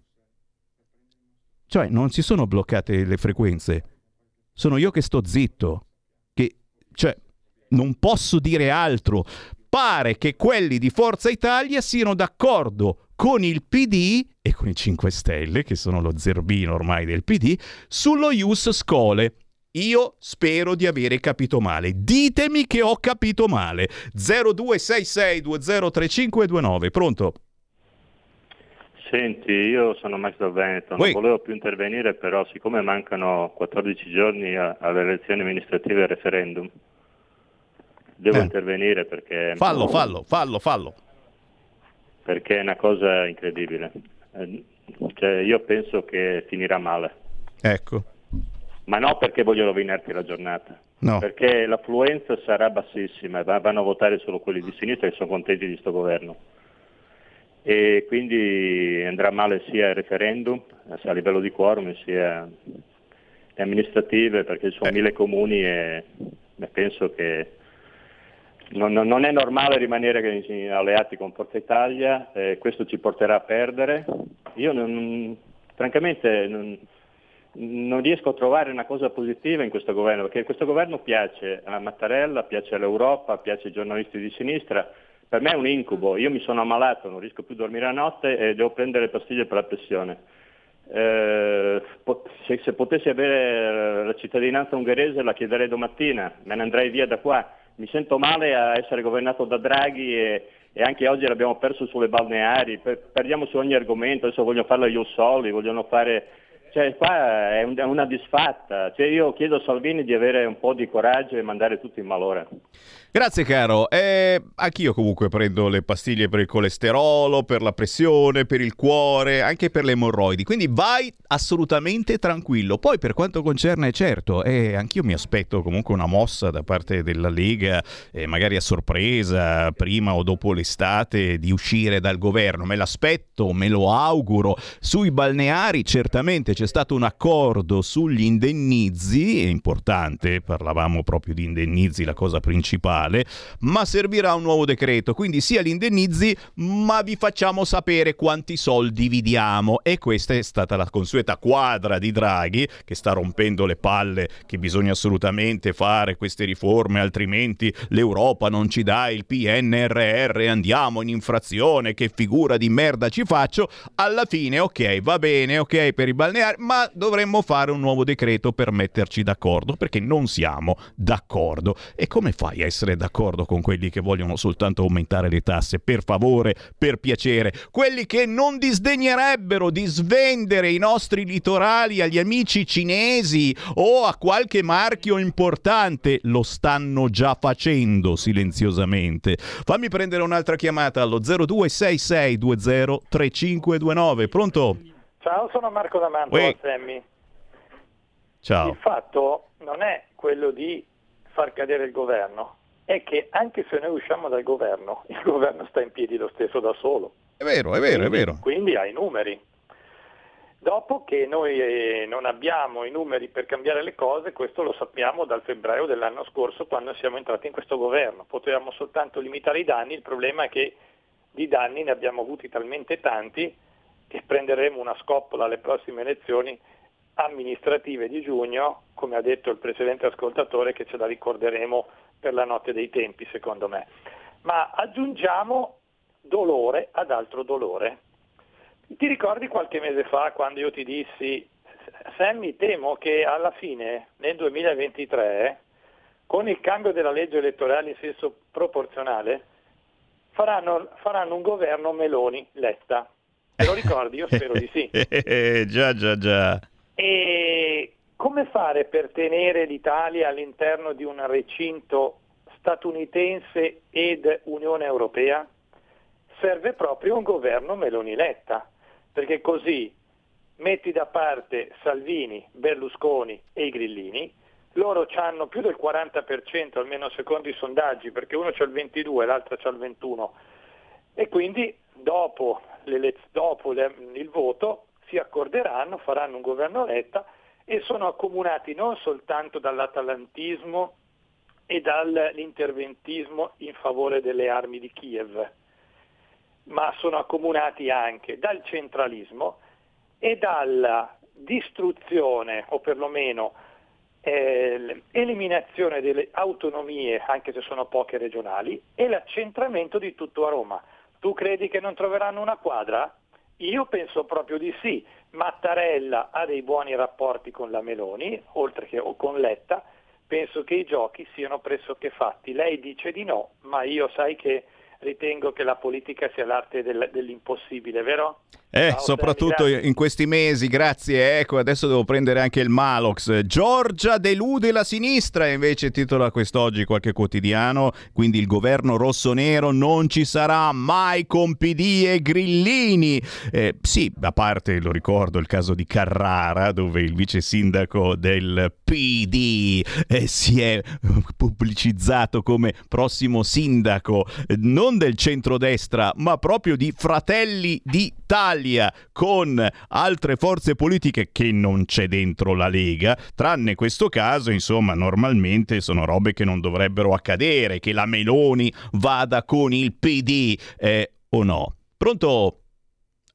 Cioè non si sono bloccate le frequenze, sono io che sto zitto, cioè non posso dire altro. Pare che quelli di Forza Italia siano d'accordo con il PD e con i 5 Stelle, che sono lo zerbino ormai del PD, sullo Ius Scole. Io spero di avere capito male. Ditemi che ho capito male. 0266203529. Pronto?
Senti, io sono Max dal Veneto, non volevo più intervenire, però siccome mancano 14 giorni alle elezioni amministrative e al referendum, devo
Eh.
intervenire perché,
Fallo, fallo, fallo, fallo.
perché è una cosa incredibile. Eh, Cioè, io penso che finirà male,
Ecco.
ma non perché voglio rovinarti la giornata,
No.
perché l'affluenza sarà bassissima, va- vanno a votare solo quelli di sinistra che sono contenti di sto governo. E quindi andrà male sia il referendum sia a livello di quorum sia le amministrative perché ci sono mille comuni e, penso che non, non- è normale rimanere alleati con Forza Italia, eh, questo ci porterà a perdere. Io non- francamente non, non riesco a trovare una cosa positiva in questo governo, perché questo governo piace a Mattarella, piace all'Europa, piace ai giornalisti di sinistra. Per me è un incubo, io mi sono ammalato, non riesco più a dormire la notte e devo prendere pastiglie per la pressione. Eh, se, se potessi avere la cittadinanza ungherese la chiederei domattina, me ne andrei via da qua. Mi sento male a essere governato da Draghi e, e anche oggi l'abbiamo perso sulle balneari, per- perdiamo su ogni argomento, adesso vogliono fare gli Ussoli, vogliono fare... Cioè qua è, un- è una disfatta, cioè, io chiedo a Salvini di avere un po' di coraggio e mandare tutti in malora.
Grazie caro, eh, anch'io comunque prendo le pastiglie per il colesterolo, per la pressione, per il cuore, anche per le emorroidi, quindi vai assolutamente tranquillo. Poi per quanto concerne, certo, eh, anch'io mi aspetto comunque una mossa da parte della Lega, eh, magari a sorpresa, prima o dopo l'estate, di uscire dal governo, me l'aspetto, me lo auguro. Sui balneari certamente c'è stato un accordo sugli indennizi, è importante, parlavamo proprio di indennizi, la cosa principale, ma servirà un nuovo decreto, quindi sia gli indennizi, ma vi facciamo sapere quanti soldi vi diamo. E questa è stata la consueta quadra di Draghi, che sta rompendo le palle che bisogna assolutamente fare queste riforme, altrimenti l'Europa non ci dà il PNRR, andiamo in infrazione, che figura di merda ci faccio. Alla fine, ok, va bene, ok per i balneari, ma dovremmo fare un nuovo decreto per metterci d'accordo, perché non siamo d'accordo. E come fai a essere d'accordo con quelli che vogliono soltanto aumentare le tasse? Per favore, per piacere, quelli che non disdegnerebbero di svendere i nostri litorali agli amici cinesi o a qualche marchio importante, lo stanno già facendo silenziosamente. Fammi prendere un'altra chiamata allo 0266203529. Pronto?
Ciao, sono Marco da Mantova,
Uè.
Semmi.
Ciao.
Il fatto non è quello di far cadere il governo, è che anche se noi usciamo dal governo, (laughs) il governo sta in piedi lo stesso da solo.
È vero, è vero, è vero.
Quindi ha i numeri. Dopo che noi eh, non abbiamo i numeri per cambiare le cose, questo lo sappiamo dal febbraio dell'anno scorso quando siamo entrati in questo governo. Potevamo soltanto limitare i danni, il problema è che di danni ne abbiamo avuti talmente tanti che prenderemo una scoppola alle prossime elezioni amministrative di giugno, come ha detto il precedente ascoltatore, che ce la ricorderemo per la notte dei tempi, secondo me. Ma aggiungiamo dolore ad altro dolore. Ti ricordi qualche mese fa quando io ti dissi, Sammy, temo che alla fine, nel 2023, con il cambio della legge elettorale in senso proporzionale, faranno, faranno un governo Meloni-Letta. Te lo ricordi? Io spero di sì. (laughs)
già, già, già.
E come fare per tenere l'Italia all'interno di un recinto statunitense ed Unione Europea? Serve proprio un governo Meloni-Letta, perché così metti da parte Salvini, Berlusconi e i Grillini, loro hanno più del 40%, almeno secondo i sondaggi, perché uno c'ha il 22 e l'altro c'ha il 21. E quindi dopo, dopo il voto si accorderanno, faranno un governo Letta e sono accomunati non soltanto dall'atalantismo e dall'interventismo in favore delle armi di Kiev, ma sono accomunati anche dal centralismo e dalla distruzione, o perlomeno eh, eliminazione delle autonomie, anche se sono poche regionali, e l'accentramento di tutto a Roma. Tu credi che non troveranno una quadra? Io penso proprio di sì. Mattarella ha dei buoni rapporti con la Meloni, oltre che con Letta, penso che i giochi siano pressoché fatti. Lei dice di no, ma io sai che ritengo che la politica sia l'arte del- dell'impossibile, vero?
Eh,
Ciao,
soprattutto
Sammy,
in questi mesi, grazie. Ecco, adesso devo prendere anche il Malox. Giorgia delude la sinistra, invece titola quest'oggi qualche quotidiano. Quindi il governo rosso-nero non ci sarà mai con PD e Grillini. Eh, sì, a parte, lo ricordo, il caso di Carrara, dove il vice sindaco del PD eh, si è pubblicizzato come prossimo sindaco eh, non del centrodestra, ma proprio di Fratelli d'Italia, con altre forze politiche che non c'è dentro la Lega, tranne questo caso, insomma, normalmente sono robe che non dovrebbero accadere, che la Meloni vada con il PD eh, o no. Pronto?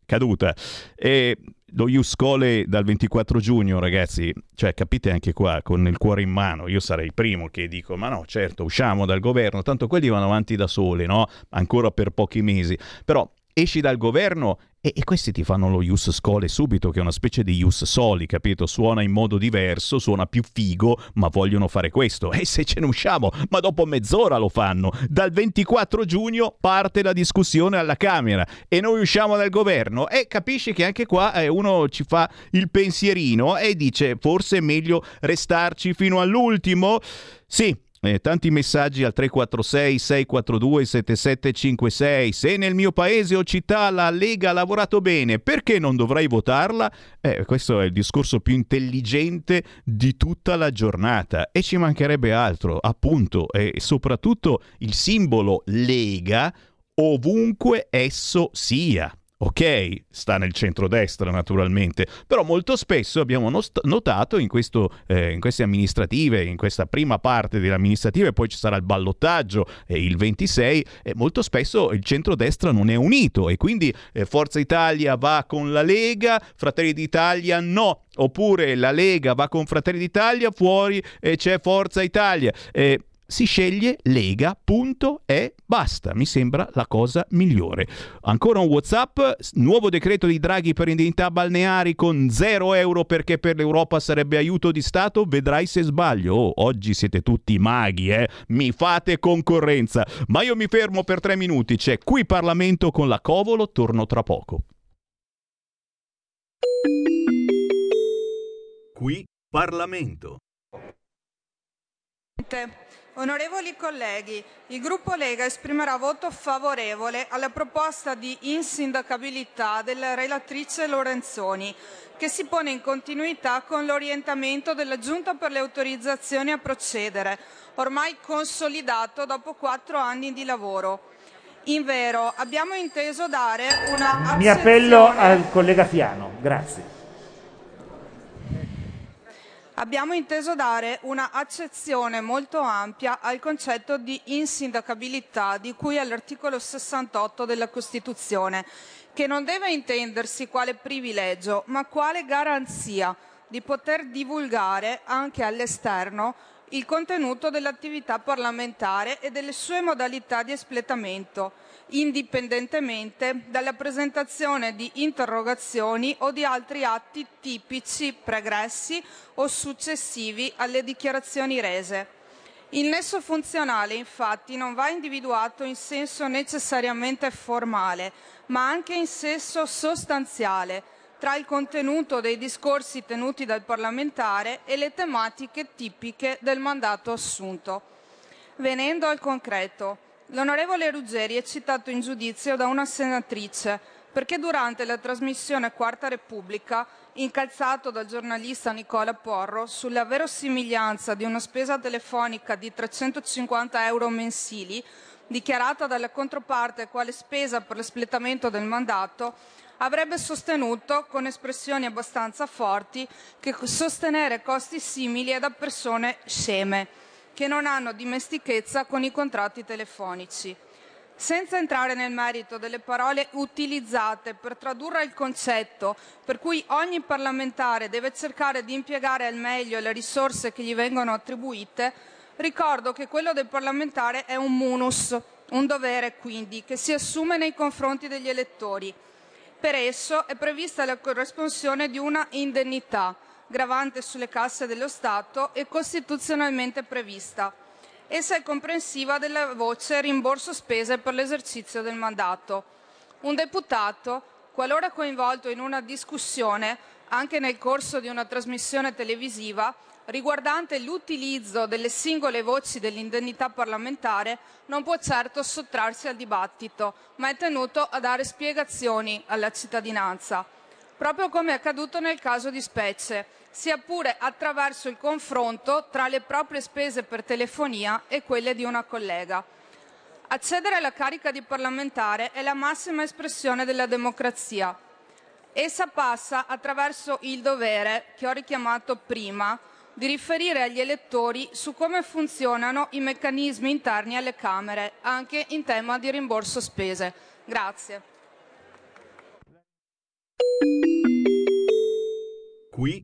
Caduta. E lo Ius Cole dal 24 giugno, ragazzi, cioè capite anche qua, con il cuore in mano, io sarei il primo che dico, ma no, certo, usciamo dal governo, tanto quelli vanno avanti da soli, no? Ancora per pochi mesi. Però esci dal governo e, e questi ti fanno lo Ius Scole subito, che è una specie di Ius Soli, capito? Suona in modo diverso, suona più figo, ma vogliono fare questo. E se ce ne usciamo, ma dopo mezz'ora lo fanno. Dal 24 giugno parte la discussione alla Camera e noi usciamo dal governo e capisci che anche qua eh, uno ci fa il pensierino e dice forse è meglio restarci fino all'ultimo. Sì, eh, tanti messaggi al 346 642 7756. Se nel mio paese o città la Lega ha lavorato bene, perché non dovrei votarla? Eh, questo è il discorso più intelligente di tutta la giornata e ci mancherebbe altro, appunto, e soprattutto il simbolo Lega ovunque esso sia. Ok, sta nel centrodestra naturalmente, però molto spesso abbiamo notato in, questo, eh, in queste amministrative, in questa prima parte delle amministrative, poi ci sarà il ballottaggio eh, il 26, e molto spesso il centrodestra non è unito e quindi eh, Forza Italia va con la Lega, Fratelli d'Italia no, oppure la Lega va con Fratelli d'Italia, fuori eh, c'è Forza Italia. Eh, si sceglie Lega, punto e basta. Mi sembra la cosa migliore. Ancora un WhatsApp, nuovo decreto di Draghi per indennità balneari con 0 euro perché per l'Europa sarebbe aiuto di Stato. Vedrai se sbaglio. Oh, oggi siete tutti maghi, eh? Mi fate concorrenza. Ma io mi fermo per tre minuti. C'è qui Parlamento con la Covolo. Torno tra poco.
Qui Parlamento.
Onorevoli colleghi, il gruppo Lega esprimerà voto favorevole alla proposta di insindacabilità della relatrice Lorenzoni, che si pone in continuità con l'orientamento della Giunta per le autorizzazioni a procedere, ormai consolidato dopo quattro anni di lavoro. In vero, abbiamo inteso dare una
Mi appello al collega Fiano, grazie.
Abbiamo inteso dare una accezione molto ampia al concetto di insindacabilità di cui all'articolo 68 della Costituzione, che non deve intendersi quale privilegio, ma quale garanzia di poter divulgare anche all'esterno il contenuto dell'attività parlamentare e delle sue modalità di espletamento, indipendentemente dalla presentazione di interrogazioni o di altri atti tipici pregressi o successivi alle dichiarazioni rese. Il nesso funzionale, infatti, non va individuato in senso necessariamente formale, ma anche in senso sostanziale, tra il contenuto dei discorsi tenuti dal parlamentare e le tematiche tipiche del mandato assunto. Venendo al concreto, l'onorevole Ruggeri è citato in giudizio da una senatrice perché durante la trasmissione Quarta Repubblica incalzato dal giornalista Nicola Porro sulla verosimiglianza di una spesa telefonica di 350 euro mensili, dichiarata dalla controparte quale spesa per l'espletamento del mandato, avrebbe sostenuto con espressioni abbastanza forti che sostenere costi simili è da persone sceme, che non hanno dimestichezza con i contratti telefonici. Senza entrare nel merito delle parole utilizzate per tradurre il concetto per cui ogni parlamentare deve cercare di impiegare al meglio le risorse che gli vengono attribuite, ricordo che quello del parlamentare è un munus, un dovere quindi, che si assume nei confronti degli elettori. Per esso è prevista la corresponsione di una indennità gravante sulle casse dello Stato e costituzionalmente prevista. Essa è comprensiva della voce rimborso spese per l'esercizio del mandato. Un deputato, qualora coinvolto in una discussione, anche nel corso di una trasmissione televisiva, riguardante l'utilizzo delle singole voci dell'indennità parlamentare, non può certo sottrarsi al dibattito, ma è tenuto a dare spiegazioni alla cittadinanza, proprio come è accaduto nel caso di specie, sia pure attraverso il confronto tra le proprie spese per telefonia e quelle di una collega. Accedere alla carica di parlamentare è la massima espressione della democrazia. Essa passa attraverso il dovere, che ho richiamato prima, di riferire agli elettori su come funzionano i meccanismi interni alle Camere, anche in tema di rimborso spese. Grazie.
Qui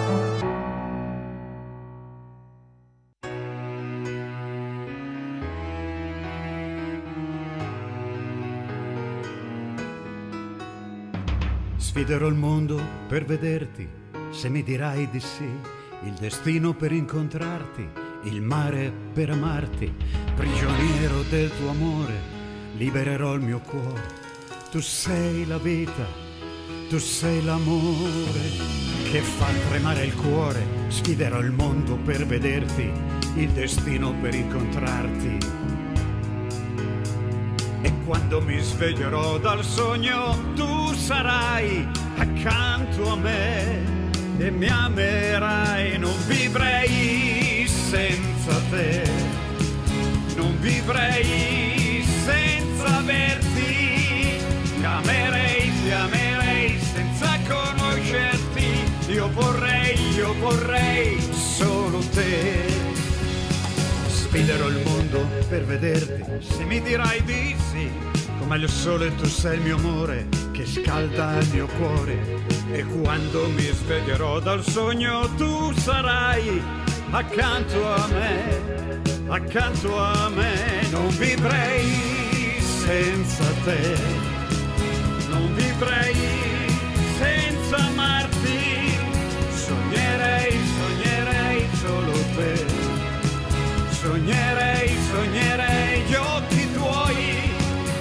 Sfiderò il mondo per vederti, se mi dirai di sì, il destino per incontrarti, il mare per amarti, prigioniero del tuo amore, libererò il mio cuore. Tu sei la vita, tu sei l'amore che fa tremare il cuore, sfiderò il mondo per vederti, il destino per incontrarti. Quando mi sveglierò dal sogno tu sarai accanto a me e mi amerai, non vivrei senza te, non vivrei senza averti, ti amerei, ti amerei senza conoscerti, io vorrei, io vorrei solo te. Sfiderò il mondo per vederti, se mi dirai di sì, come il sole tu sei il mio amore che scalda il mio cuore. E quando mi sveglierò dal sogno tu sarai accanto a me, accanto a me, non vivrei senza te, non vivrei Sognerei, sognerei gli occhi tuoi,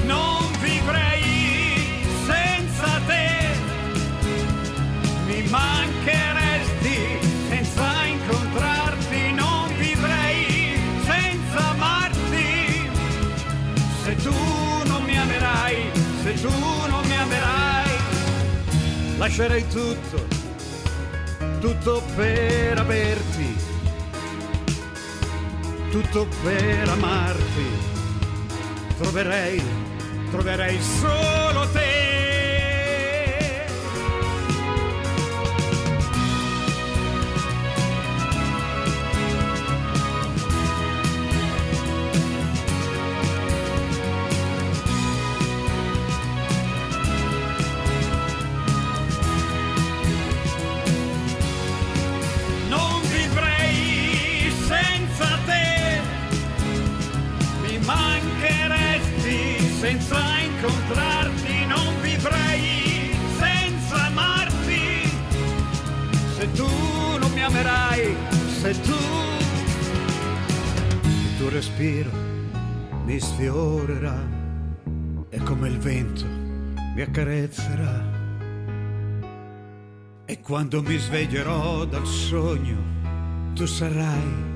non vivrei senza te. Mi mancheresti senza incontrarti, non vivrei senza amarti. Se tu non mi amerai, se tu non mi amerai, lascerei tutto, tutto per averti tutto per amarti. Troverei troverei solo te. Incontrarti, non vivrei senza amarti, se tu non mi amerai, se tu il tuo respiro mi sfiorerà e come il vento mi accarezzerà. E quando mi sveglierò dal sogno, tu sarai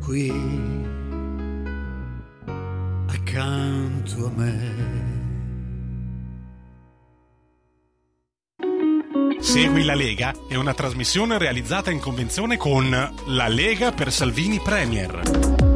qui accanto a me.
Segui la Lega è una trasmissione realizzata in convenzione con La Lega per Salvini Premier.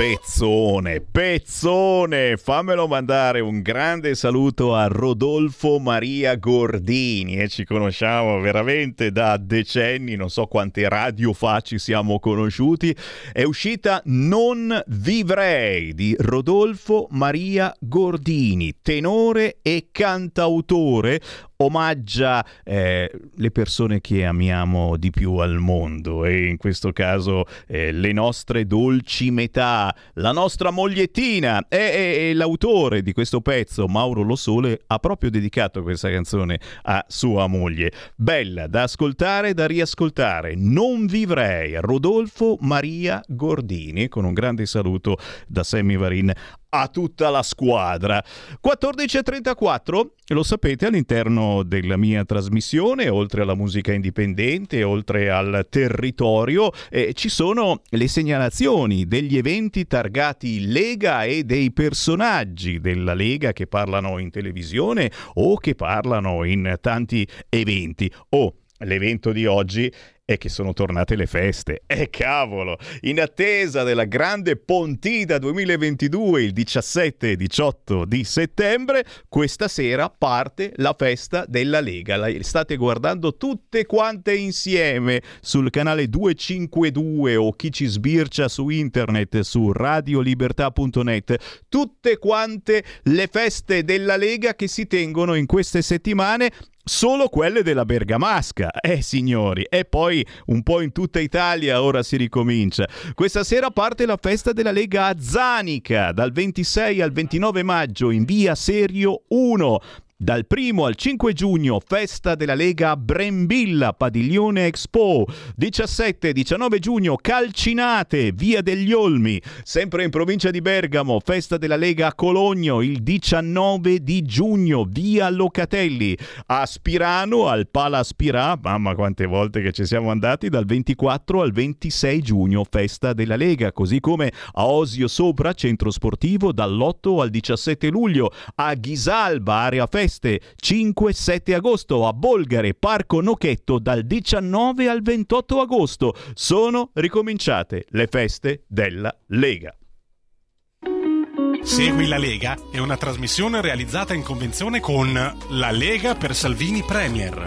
Pezzone, pezzone, fammelo mandare un grande saluto a Rodolfo Maria Gordini e ci conosciamo veramente da decenni, non so quante radio fa ci siamo conosciuti. È uscita Non vivrei di Rodolfo Maria Gordini, tenore e cantautore, omaggia eh, le persone che amiamo di più al mondo e in questo caso eh, le nostre dolci metà, la nostra mogliettina e, e- e l'autore di questo pezzo, Mauro Lo Sole, ha proprio dedicato questa canzone a sua moglie. Bella da ascoltare e da riascoltare. Non vivrei. Rodolfo Maria Gordini con un grande saluto da Sammy Varin a tutta la squadra. 14.34, lo sapete, all'interno della mia trasmissione, oltre alla musica indipendente, oltre al territorio, eh, ci sono le segnalazioni degli eventi targati Lega e dei personaggi della Lega che parlano in televisione o che parlano in tanti eventi. Oh, l'evento di oggi è che sono tornate le feste. E cavolo! In attesa della grande Pontida 2022, il 17 e 18 di settembre, questa sera parte la festa della Lega. La state guardando tutte quante insieme sul canale 252 o chi ci sbircia su internet su radiolibertà.net. Tutte quante le feste della Lega che si tengono in queste settimane solo quelle della Bergamasca. Eh signori, e poi un po' in tutta Italia ora si ricomincia. Questa sera parte la festa della Lega a Zanica, dal 26 al 29 maggio in via Serio 1. Dal 1 al 5 giugno, festa della Lega Brembilla, Padiglione Expo. 17-19 giugno, Calcinate, via degli Olmi. Sempre in provincia di Bergamo, festa della Lega a Cologno, il 19 di giugno, via Locatelli. A Spirano, al Pala Spirà, mamma quante volte che ci siamo andati, dal 24 al 26 giugno, festa della Lega. Così come a Osio Sopra, centro sportivo, dall'8 al 17 luglio. A Ghisalba, area festa 5-7 agosto a Bolgare, Parco Nochetto dal 19 al 28 agosto. Sono ricominciate le feste della Lega.
Segui la Lega è una trasmissione realizzata in convenzione con La Lega per Salvini Premier.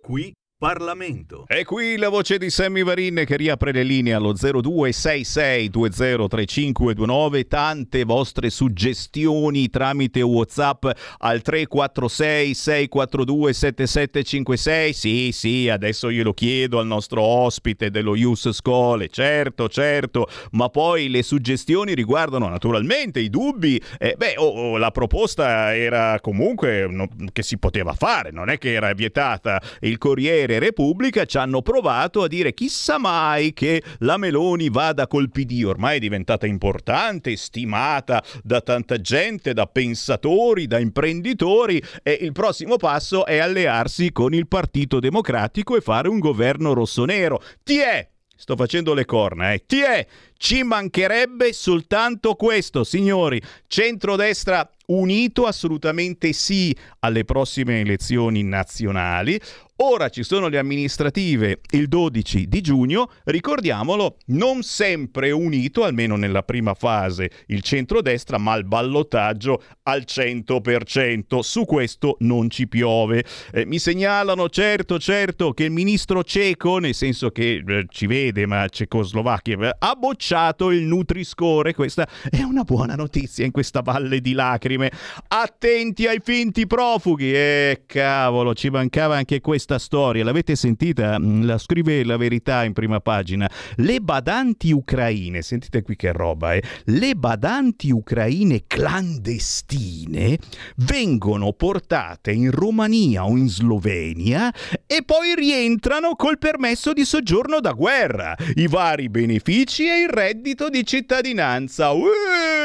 Qui Parlamento.
E qui la voce di Sammy Varin che riapre le linee allo 0266203529. Tante vostre suggestioni tramite WhatsApp al 346 642 7756. Sì, sì, adesso glielo chiedo al nostro ospite dello Ius Scole. Certo, certo, ma poi le suggestioni riguardano naturalmente i dubbi. Eh, beh, oh, oh, la proposta era comunque no, che si poteva fare, non è che era vietata. Il Corriere e Repubblica ci hanno provato a dire chissà mai che la Meloni vada col PD, ormai è diventata importante, stimata da tanta gente, da pensatori, da imprenditori e il prossimo passo è allearsi con il Partito Democratico e fare un governo rossonero. Ti è Sto facendo le corna, eh. Ti è? Ci mancherebbe soltanto questo, signori. Centrodestra unito assolutamente sì alle prossime elezioni nazionali. Ora ci sono le amministrative il 12 di giugno, ricordiamolo, non sempre unito, almeno nella prima fase, il centrodestra, ma il ballottaggio al 100%. Su questo non ci piove. Eh, mi segnalano, certo, certo, che il ministro ceco, nel senso che eh, ci vede, ma Cecoslovacchia, eh, ha bocciato il Nutri-Score. Questa è una buona notizia in questa valle di lacrime. Attenti ai finti profughi. Eh, cavolo, ci mancava anche questa storia. L'avete sentita? Mm, La scrive la verità in prima pagina. Le badanti ucraine, sentite qui che roba, eh. Le badanti ucraine clandestine vengono portate in Romania o in Slovenia e poi rientrano col permesso di soggiorno da guerra, i vari benefici e il reddito di cittadinanza. Uè,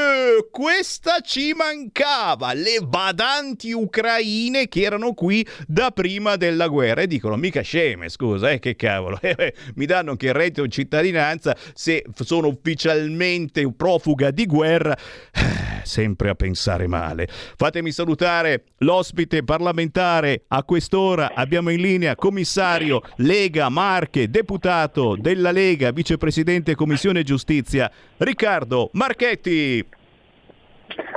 questa ci mancava, le badanti ucraine che erano qui da prima della guerra. E dicono mica sceme, scusa, eh, che cavolo, eh, (laughs) eh, mi danno che il reddito di cittadinanza se sono ufficialmente profuga di guerra, Eh, sempre a pensare male. Fatemi salutare l'ospite parlamentare a quest'ora, abbiamo in linea commissario Lega Marche, deputato della Lega, vicepresidente Commissione Giustizia, Riccardo Marchetti.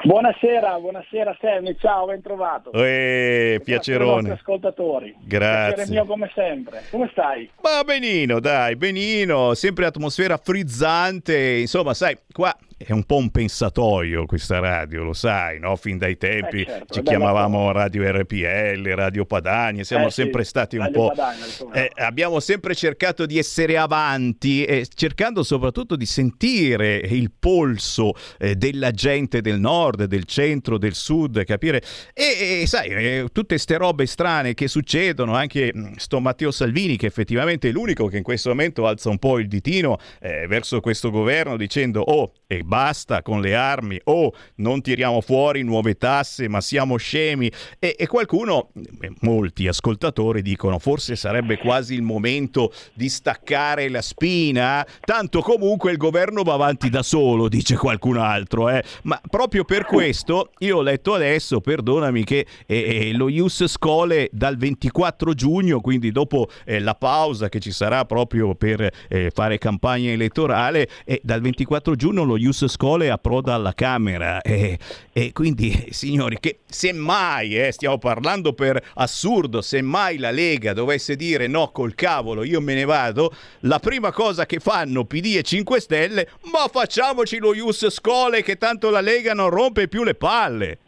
Buonasera, buonasera Sammy, ciao, ben trovato.
Eh, piacerone.
ascoltatori.
Grazie.
Piacere mio come sempre. Come stai?
Ma benino, dai, benino, sempre atmosfera frizzante, insomma, sai, qua è un po' un pensatoio questa radio, lo sai, no? Fin dai tempi
Eh, certo,
ci
bella
chiamavamo Radio RPL, Radio Padania, siamo
Eh, sì,
sempre stati un po'...
Padania,
eh, abbiamo sempre cercato di essere avanti e cercando soprattutto di sentire il polso eh, della gente del nord, del centro, del sud, capire... E, e, sai, eh, tutte ste robe strane che succedono, anche mh, sto Matteo Salvini che effettivamente è l'unico che in questo momento alza un po' il ditino eh, verso questo governo dicendo oh e basta con le armi, oh non tiriamo fuori nuove tasse ma siamo scemi e, e qualcuno, eh, molti ascoltatori dicono forse sarebbe quasi il momento di staccare la spina, tanto comunque il governo va avanti da solo, dice qualcun altro, eh. ma proprio per questo io ho letto adesso, perdonami, che eh, eh, lo Ius Scole dal 24 giugno, quindi dopo eh, la pausa che ci sarà proprio per eh, fare campagna elettorale, dal 24 giugno lo Ius Scole approda alla Camera e, e quindi signori che semmai eh, stiamo parlando per assurdo semmai la Lega dovesse dire no col cavolo io me ne vado la prima cosa che fanno PD e 5 Stelle ma facciamoci lo Ius Scole che tanto la Lega non rompe più le palle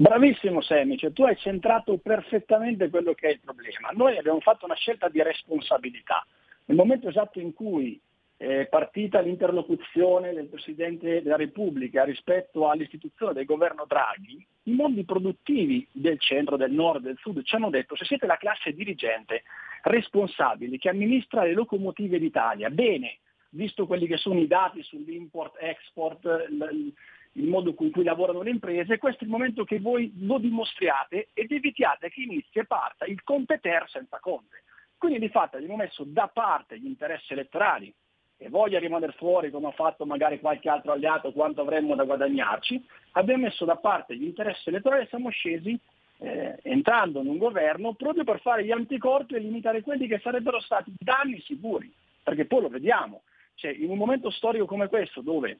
Bravissimo cioè, tu hai centrato perfettamente quello che è il problema. Noi abbiamo fatto una scelta di responsabilità. Nel momento esatto in cui è partita l'interlocuzione del Presidente della Repubblica rispetto all'istituzione del governo Draghi, i mondi produttivi del centro, del nord, del sud ci hanno detto se siete la classe dirigente responsabile che amministra le locomotive d'Italia, bene, visto quelli che sono i dati sull'import-export, il modo con cui lavorano le imprese, questo è il momento che voi lo dimostriate ed evitiate che inizi e parta il competer senza conte. Quindi di fatto abbiamo messo da parte gli interessi elettorali e voglia rimanere fuori come ha fatto magari qualche altro alleato quanto avremmo da guadagnarci, abbiamo messo da parte gli interessi elettorali e siamo scesi eh, entrando in un governo proprio per fare gli anticorpi e limitare quelli che sarebbero stati danni sicuri, perché poi lo vediamo, cioè, in un momento storico come questo dove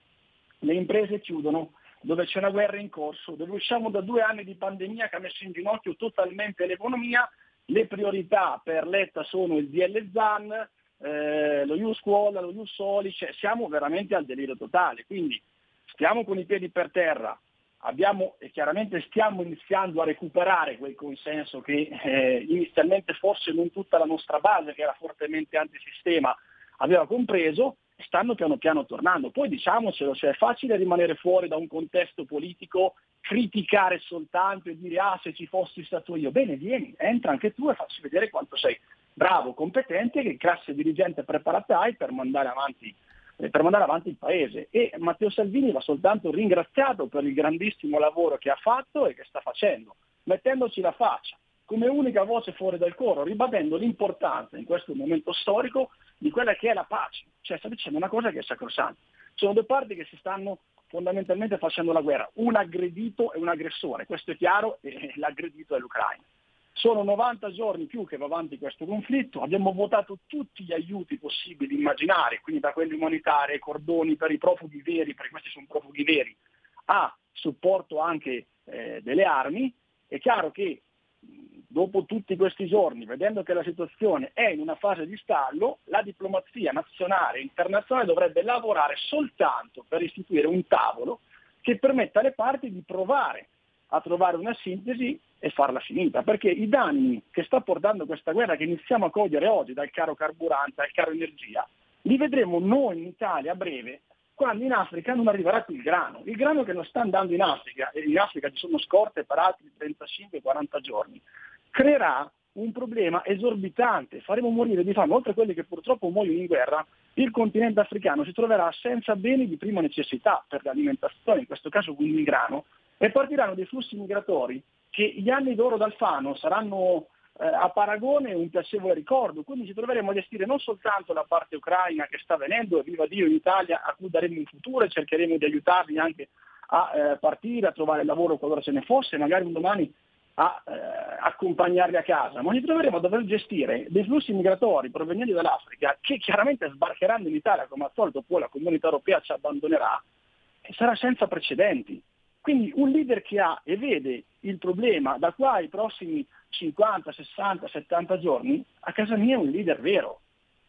le imprese chiudono, dove c'è una guerra in corso, dove usciamo da due anni di pandemia che ha messo in ginocchio totalmente l'economia, le priorità per Letta sono il DL ZAN, eh, lo Ius Scuola, lo Ius Soli, cioè siamo veramente al delirio totale, quindi stiamo con i piedi per terra, abbiamo e chiaramente stiamo iniziando a recuperare quel consenso che eh, inizialmente forse non tutta la nostra base, che era fortemente antisistema, aveva compreso, stanno piano piano tornando. Poi diciamocelo, cioè è facile rimanere fuori da un contesto politico, criticare soltanto e dire ah se ci fossi stato io, bene vieni, entra anche tu e facci vedere quanto sei bravo, competente, che classe dirigente preparata hai per mandare avanti eh, per mandare avanti il paese e Matteo Salvini va soltanto ringraziato per il grandissimo lavoro che ha fatto e che sta facendo, mettendoci la faccia. come unica voce fuori dal coro, ribadendo l'importanza in questo momento storico di quella che è la pace. Cioè sta dicendo una cosa che è sacrosanta. Sono due parti che si stanno fondamentalmente facendo la guerra, un aggredito e un aggressore, questo è chiaro, e l'aggredito è l'Ucraina. Sono 90 giorni più che va avanti questo conflitto, abbiamo votato tutti gli aiuti possibili, immaginari, quindi da quelli umanitari ai cordoni per i profughi veri, perché questi sono profughi veri, a supporto anche eh, delle armi. È chiaro che dopo tutti questi giorni, vedendo che la situazione è in una fase di stallo, la diplomazia nazionale e internazionale dovrebbe lavorare soltanto per istituire un tavolo che permetta alle parti di provare a trovare una sintesi e farla finita, perché i danni che sta portando questa guerra che iniziamo a cogliere oggi, dal caro carburante al caro energia, li vedremo noi in Italia a breve quando in Africa non arriverà più il grano. Il grano che non sta andando in Africa, e in Africa ci sono scorte per altri 35-40 giorni, creerà un problema esorbitante, faremo morire di fame, oltre a quelli che purtroppo muoiono in guerra, il continente africano si troverà senza beni di prima necessità per l'alimentazione, in questo caso quindi il grano, e partiranno dei flussi migratori che gli anni d'oro d'Alfano saranno eh, a paragone un piacevole ricordo, quindi ci troveremo a gestire non soltanto la parte ucraina che sta venendo, e viva Dio in Italia, a cui daremo un futuro e cercheremo di aiutarli anche a eh, partire, a trovare lavoro qualora ce ne fosse, magari un domani a eh, accompagnarli a casa, ma ci troveremo a dover gestire dei flussi migratori provenienti dall'Africa che chiaramente sbarcheranno in Italia, come al solito poi la comunità europea ci abbandonerà, e sarà senza precedenti. Quindi un leader che ha e vede il problema da qua ai prossimi 50, 60, 70 giorni, a casa mia è un leader vero.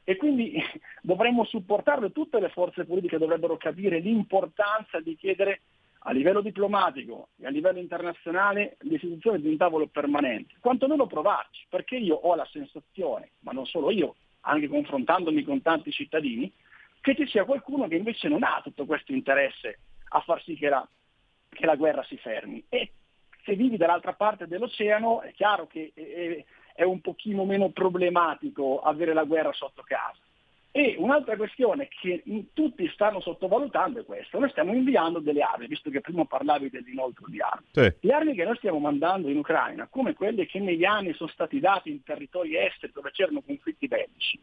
E quindi (laughs) dovremmo supportarlo, tutte le forze politiche dovrebbero capire l'importanza di chiedere a livello diplomatico e a livello internazionale l'istituzione di un tavolo permanente, quantomeno provarci, perché io ho la sensazione, ma non solo io, anche confrontandomi con tanti cittadini, che ci sia qualcuno che invece non ha tutto questo interesse a far sì che la, che la guerra si fermi. E se vivi dall'altra parte dell'oceano è chiaro che è, un pochino meno problematico avere la guerra sotto casa. E un'altra questione che tutti stanno sottovalutando è questa. Noi stiamo inviando delle armi, visto che prima parlavi dell'inoltro di armi.
Sì.
Le armi che noi stiamo mandando in Ucraina, come quelle che negli anni sono stati dati in territori esteri dove c'erano conflitti bellici,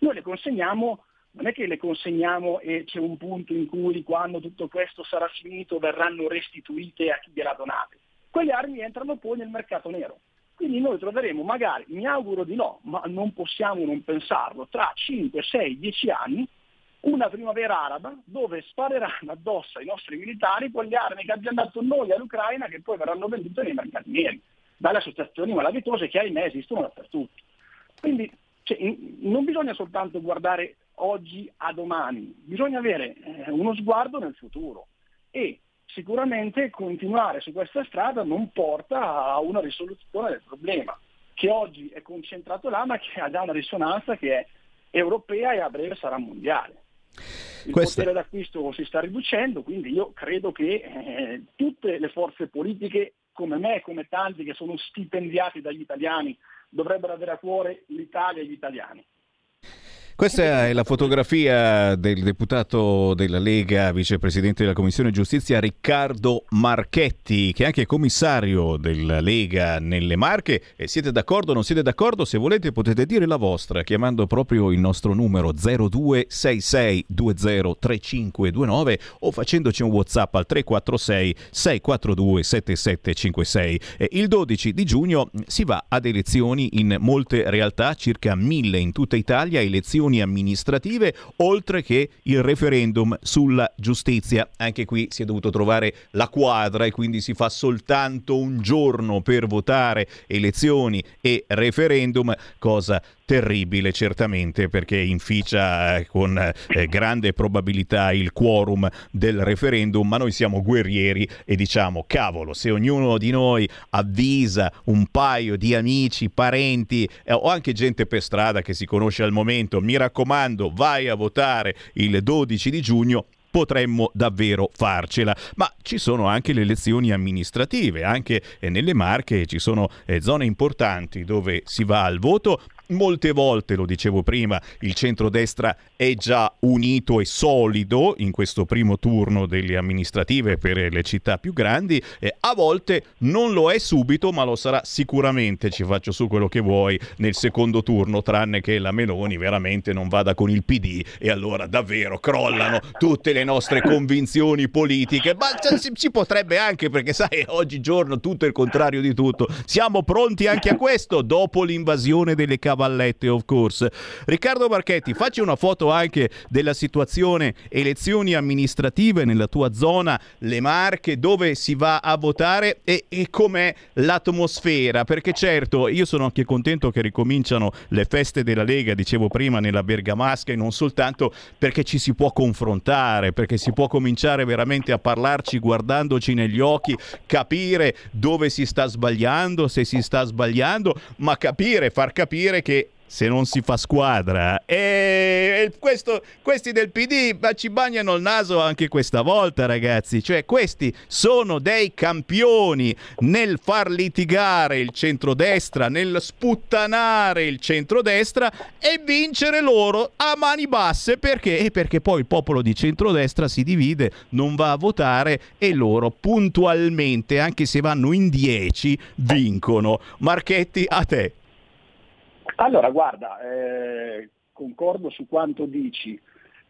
noi le consegniamo, non è che le consegniamo e c'è un punto in cui quando tutto questo sarà finito verranno restituite a chi gliela donate. Quelle armi entrano poi nel mercato nero. Quindi noi troveremo magari, mi auguro di no, ma non possiamo non pensarlo, tra 5, 6, 10 anni una primavera araba dove spareranno addosso ai nostri militari quelle armi che abbiamo dato noi all'Ucraina che poi verranno vendute nei mercati neri, dalle associazioni malavitose che ahimè esistono dappertutto. Quindi cioè, non bisogna soltanto guardare oggi a domani, bisogna avere eh, uno sguardo nel futuro e sicuramente continuare su questa strada non porta a una risoluzione del problema, che oggi è concentrato là ma che ha già una risonanza che è europea e a breve sarà mondiale. Il
Questa-
potere d'acquisto si sta riducendo, quindi io credo che eh, tutte le forze politiche come me come tanti che sono stipendiati dagli italiani dovrebbero avere a cuore l'Italia e gli italiani.
Questa è la fotografia del deputato della Lega, vicepresidente della Commissione Giustizia Riccardo Marchetti, che è anche commissario della Lega nelle Marche. E siete d'accordo o non siete d'accordo? Se volete potete dire la vostra chiamando proprio il nostro numero 0266203529 o facendoci un WhatsApp al 346 642 7756. Eh, Il 12 di giugno si va ad elezioni in molte realtà, circa mille in tutta Italia, elezioni amministrative, oltre che il referendum sulla giustizia. Anche qui si è dovuto trovare la quadra e quindi si fa soltanto un giorno per votare elezioni e referendum, cosa terribile certamente perché inficia eh, con eh, grande probabilità il quorum del referendum, ma noi siamo guerrieri e diciamo cavolo, se ognuno di noi avvisa un paio di amici, parenti eh, o anche gente per strada che si conosce al momento, mi raccomando, vai a votare il 12 di giugno potremmo davvero farcela. Ma ci sono anche le elezioni amministrative, anche nelle Marche ci sono zone importanti dove si va al voto molte volte, lo dicevo prima, il centrodestra è già unito e solido in questo primo turno delle amministrative per le città più grandi, eh, a volte non lo è subito, ma lo sarà sicuramente, ci faccio su quello che vuoi, nel secondo turno, tranne che la Meloni veramente non vada con il PD e allora davvero crollano tutte le nostre convinzioni politiche, ma ci, ci potrebbe anche perché sai, oggigiorno tutto è il contrario di tutto. Siamo pronti anche a questo? Dopo l'invasione delle cavallette, of course. Riccardo Marchetti, facci una foto anche della situazione elezioni amministrative nella tua zona, le Marche, dove si va a votare e, e com'è l'atmosfera, perché certo, io sono anche contento che ricominciano le feste della Lega, dicevo prima, nella Bergamasca e non soltanto perché ci si può confrontare, perché si può cominciare veramente a parlarci guardandoci negli occhi, capire dove si sta sbagliando, se si sta sbagliando, ma capire, far capire che se non si fa squadra. E questo, questi del PD ci bagnano il naso anche questa volta, ragazzi. Cioè, questi sono dei campioni nel far litigare il centrodestra, nel sputtanare il centrodestra e vincere loro a mani basse. Perché? E perché poi il popolo di centrodestra si divide, non va a votare e loro puntualmente, anche se vanno in 10, vincono. Marchetti, a te.
Allora, guarda, eh, concordo su quanto dici.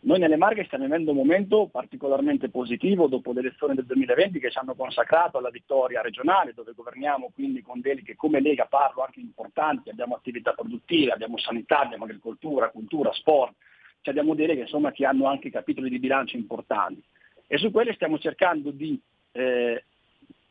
Noi nelle Marche stiamo vivendo un momento particolarmente positivo dopo le elezioni del 2020 che ci hanno consacrato alla vittoria regionale, dove governiamo quindi con deleghe come Lega parlo anche importanti, abbiamo attività produttive, abbiamo sanità, abbiamo agricoltura, cultura, sport, cioè abbiamo deleghe insomma, che hanno anche capitoli di bilancio importanti. E su quelle stiamo cercando di eh,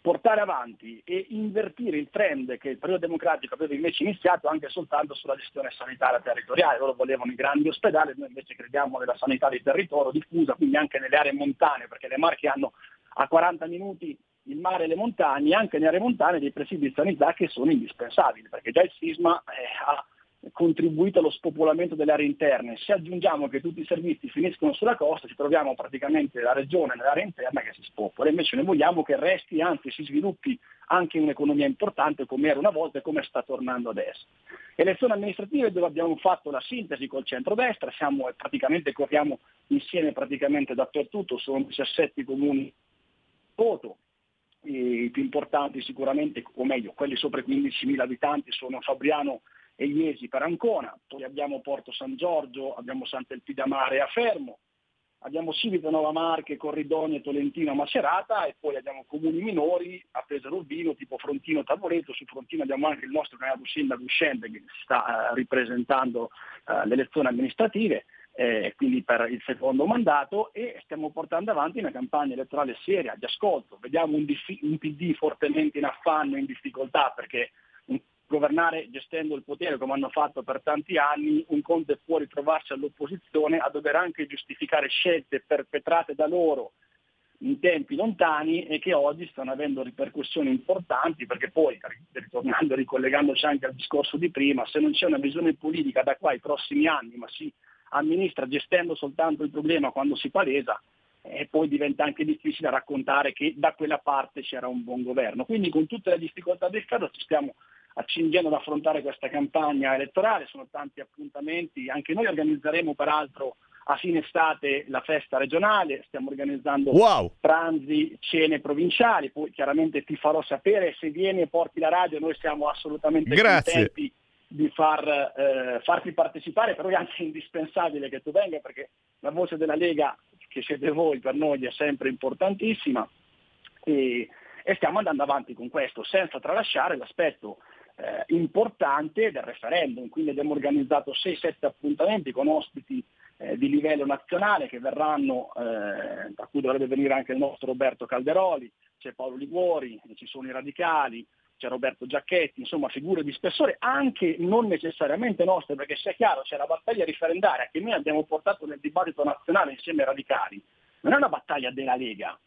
portare avanti e invertire il trend che il periodo democratico aveva invece iniziato anche soltanto sulla gestione sanitaria territoriale. Loro volevano i grandi ospedali, noi invece crediamo nella sanità di territorio diffusa, quindi anche nelle aree montane, perché le Marche hanno a 40 minuti il mare e le montagne, anche nelle aree montane dei presidi di sanità che sono indispensabili, perché già il sisma eh, ha contribuito allo spopolamento delle aree interne. Se aggiungiamo che tutti i servizi finiscono sulla costa, ci troviamo praticamente la regione nell'area interna che si spopola. Invece noi vogliamo che resti, anzi si sviluppi anche un'economia importante come era una volta e come sta tornando adesso. Elezioni amministrative dove abbiamo fatto la sintesi col centrodestra, siamo praticamente corriamo insieme praticamente dappertutto, sono 17 comuni voto, i più importanti sicuramente, o meglio, quelli sopra i 15.000 abitanti sono Fabriano e Iesi per Ancona, poi abbiamo Porto San Giorgio, abbiamo Sant'Elpidamare a Fermo, abbiamo Civitanova Marche, Corridonia, Tolentino, Macerata e poi abbiamo comuni minori a Pesaro Urbino, tipo Frontino, Tavoreto, su Frontino abbiamo anche il nostro candidato sindaco uscente che sta eh, ripresentando eh, le elezioni amministrative, eh, quindi per il secondo mandato e stiamo portando avanti una campagna elettorale seria, di ascolto, vediamo un, dif- un PD fortemente in affanno in difficoltà perché governare gestendo il potere come hanno fatto per tanti anni, un conto può ritrovarsi all'opposizione a dover anche giustificare scelte perpetrate da loro in tempi lontani e che oggi stanno avendo ripercussioni importanti perché poi, ritornando ricollegandoci anche al discorso di prima, se non c'è una visione politica da qua ai prossimi anni, ma si amministra gestendo soltanto il problema quando si palesa, e poi diventa anche difficile raccontare che da quella parte c'era un buon governo. Quindi con tutte le difficoltà del caso ci stiamo accingendo ad affrontare questa campagna elettorale, sono tanti appuntamenti, anche noi organizzeremo peraltro a fine estate la festa regionale, stiamo organizzando
wow.
pranzi, cene provinciali, poi chiaramente ti farò sapere se vieni e porti la radio, noi siamo assolutamente
Grazie.
contenti di far, eh, farti partecipare, però è anche (laughs) indispensabile che tu venga perché la voce della Lega, che siete voi, per noi è sempre importantissima. E, e stiamo andando avanti con questo, senza tralasciare l'aspetto eh, importante del referendum, quindi abbiamo organizzato 6-7 appuntamenti con ospiti eh, di livello nazionale che verranno, eh, cui dovrebbe venire anche il nostro Roberto Calderoli, c'è Paolo Liguori, ci sono i radicali, c'è Roberto Giacchetti, insomma figure di spessore, anche non necessariamente nostre, perché sia chiaro, c'è la battaglia riferendaria che noi abbiamo portato nel dibattito nazionale insieme ai radicali, non è una battaglia della Lega,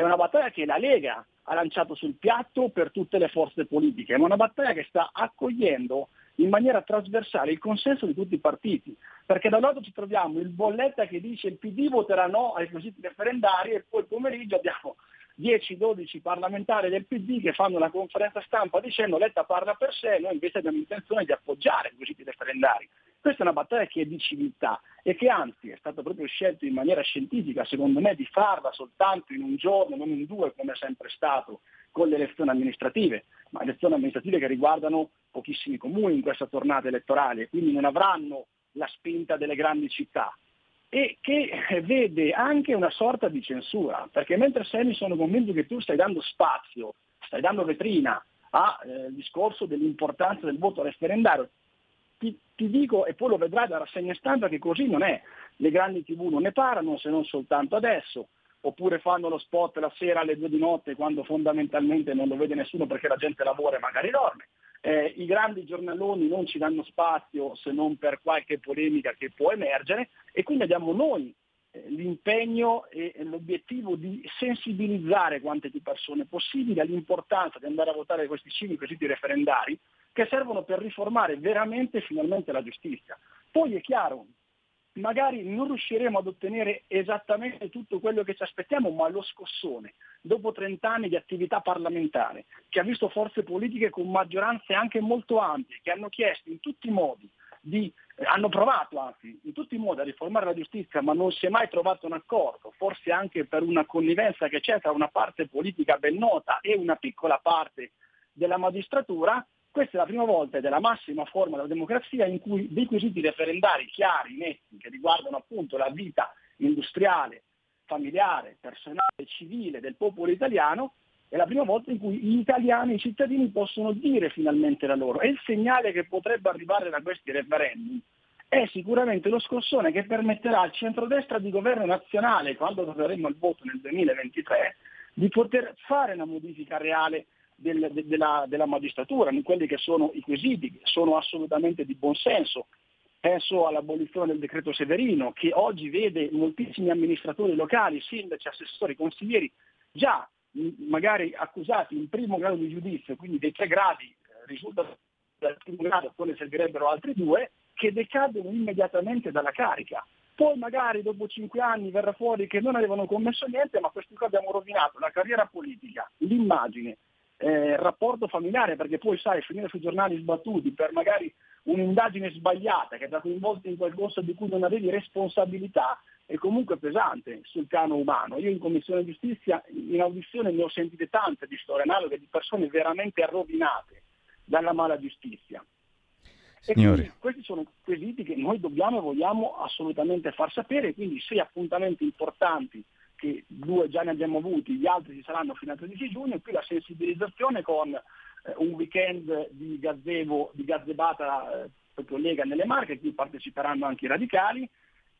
è una battaglia che la Lega ha lanciato sul piatto per tutte le forze politiche, ma una battaglia che sta accogliendo in maniera trasversale il consenso di tutti i partiti, perché da un lato ci troviamo il bolletta che dice il PD voterà no ai quesiti referendari e poi pomeriggio abbiamo 10-12 parlamentari del PD che fanno una conferenza stampa dicendo Letta parla per sé, noi invece abbiamo intenzione di appoggiare i quesiti referendari. Questa è una battaglia che è di civiltà e che anzi è stato proprio scelto in maniera scientifica, secondo me, di farla soltanto in un giorno, non in due come è sempre stato, con le elezioni amministrative, ma elezioni amministrative che riguardano pochissimi comuni in questa tornata elettorale, quindi non avranno la spinta delle grandi città. E che vede anche una sorta di censura, perché mentre Semi sono convinto che tu stai dando spazio, stai dando vetrina al eh, discorso dell'importanza del voto referendario, ti, ti, dico, e poi lo vedrai da rassegna stampa, che così non è. Le grandi tv non ne parlano se non soltanto adesso, oppure fanno lo spot la sera alle due di notte quando fondamentalmente non lo vede nessuno perché la gente lavora e magari dorme. Eh, I grandi giornaloni non ci danno spazio se non per qualche polemica che può emergere e quindi abbiamo noi eh, l'impegno e l'obiettivo di sensibilizzare quante più persone possibile all'importanza di andare a votare questi cinque quesiti referendari che servono per riformare veramente e finalmente la giustizia. Poi è chiaro, magari non riusciremo ad ottenere esattamente tutto quello che ci aspettiamo, ma lo scossone, dopo 30 anni di attività parlamentare, che ha visto forze politiche con maggioranze anche molto ampie, che hanno chiesto in tutti i modi di, eh, hanno provato anzi in tutti i modi a riformare la giustizia, ma non si è mai trovato un accordo, forse anche per una connivenza che c'è tra una parte politica ben nota e una piccola parte della magistratura, questa è la prima volta ed è la massima forma della democrazia in cui dei quesiti referendari chiari, netti, che riguardano appunto la vita industriale, familiare, personale, civile del popolo italiano, è la prima volta in cui gli italiani, i cittadini possono dire finalmente la loro. E il segnale che potrebbe arrivare da questi referendum è sicuramente lo scossone che permetterà al centrodestra di governo nazionale, quando troveremo il voto nel 2023, di poter fare una modifica reale del, de, della, della, magistratura, in quelli che sono i quesiti, sono assolutamente di buonsenso. Penso all'abolizione del decreto Severino, che oggi vede moltissimi amministratori locali, sindaci, assessori, consiglieri, già magari accusati in primo grado di giudizio, quindi dei tre gradi eh, risulta dal primo grado, poi ne servirebbero altri due, che decadono immediatamente dalla carica. Poi magari dopo cinque anni verrà fuori che non avevano commesso niente, ma questi qua abbiamo rovinato la carriera politica, l'immagine, eh, rapporto familiare, perché poi sai, finire sui giornali sbattuti per magari un'indagine sbagliata che ti ha coinvolto in qualcosa di cui non avevi responsabilità, è comunque pesante sul piano umano. Io in Commissione Giustizia, in audizione ne ho sentite tante di storie analoghe di persone veramente rovinate dalla mala giustizia. E quindi questi sono quesiti che noi dobbiamo e vogliamo assolutamente far sapere, quindi sei appuntamenti importanti che due già ne abbiamo avuti, gli altri ci saranno fino al 13 giugno, e qui la sensibilizzazione con eh, un weekend di gazebo, di gazebata eh, proprio Lega nelle Marche, qui parteciperanno anche i radicali,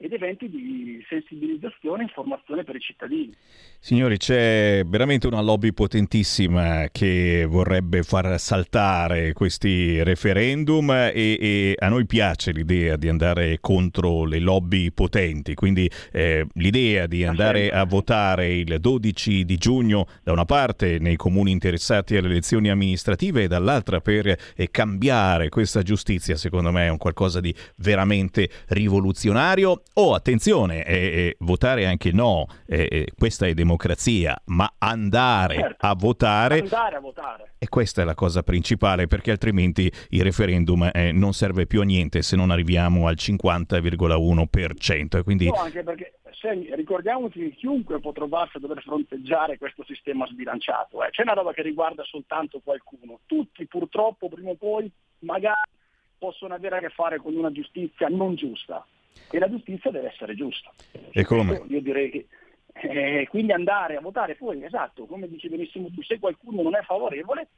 ed eventi di sensibilizzazione e informazione per i cittadini.
Signori, c'è veramente una lobby potentissima che vorrebbe far saltare questi referendum e, e a noi piace l'idea di andare contro le lobby potenti, quindi eh, l'idea di andare a votare il 12 di giugno da una parte nei comuni interessati alle elezioni amministrative e dall'altra per eh, cambiare questa giustizia, secondo me è un qualcosa di veramente rivoluzionario Oh, attenzione, eh, eh, votare anche no, eh, questa è democrazia, ma andare
certo.
a votare...
Andare a votare.
E questa è la cosa principale, perché altrimenti il referendum eh, non serve più a niente se non arriviamo al 50,1%. Quindi...
No, anche perché se, ricordiamoci che chiunque può trovarsi a dover fronteggiare questo sistema sbilanciato. Eh. C'è una roba che riguarda soltanto qualcuno. Tutti purtroppo prima o poi magari possono avere a che fare con una giustizia non giusta e la giustizia deve essere giusta.
E come?
Io direi che eh, quindi andare a votare poi, esatto, come dici benissimo tu, se qualcuno non è favorevole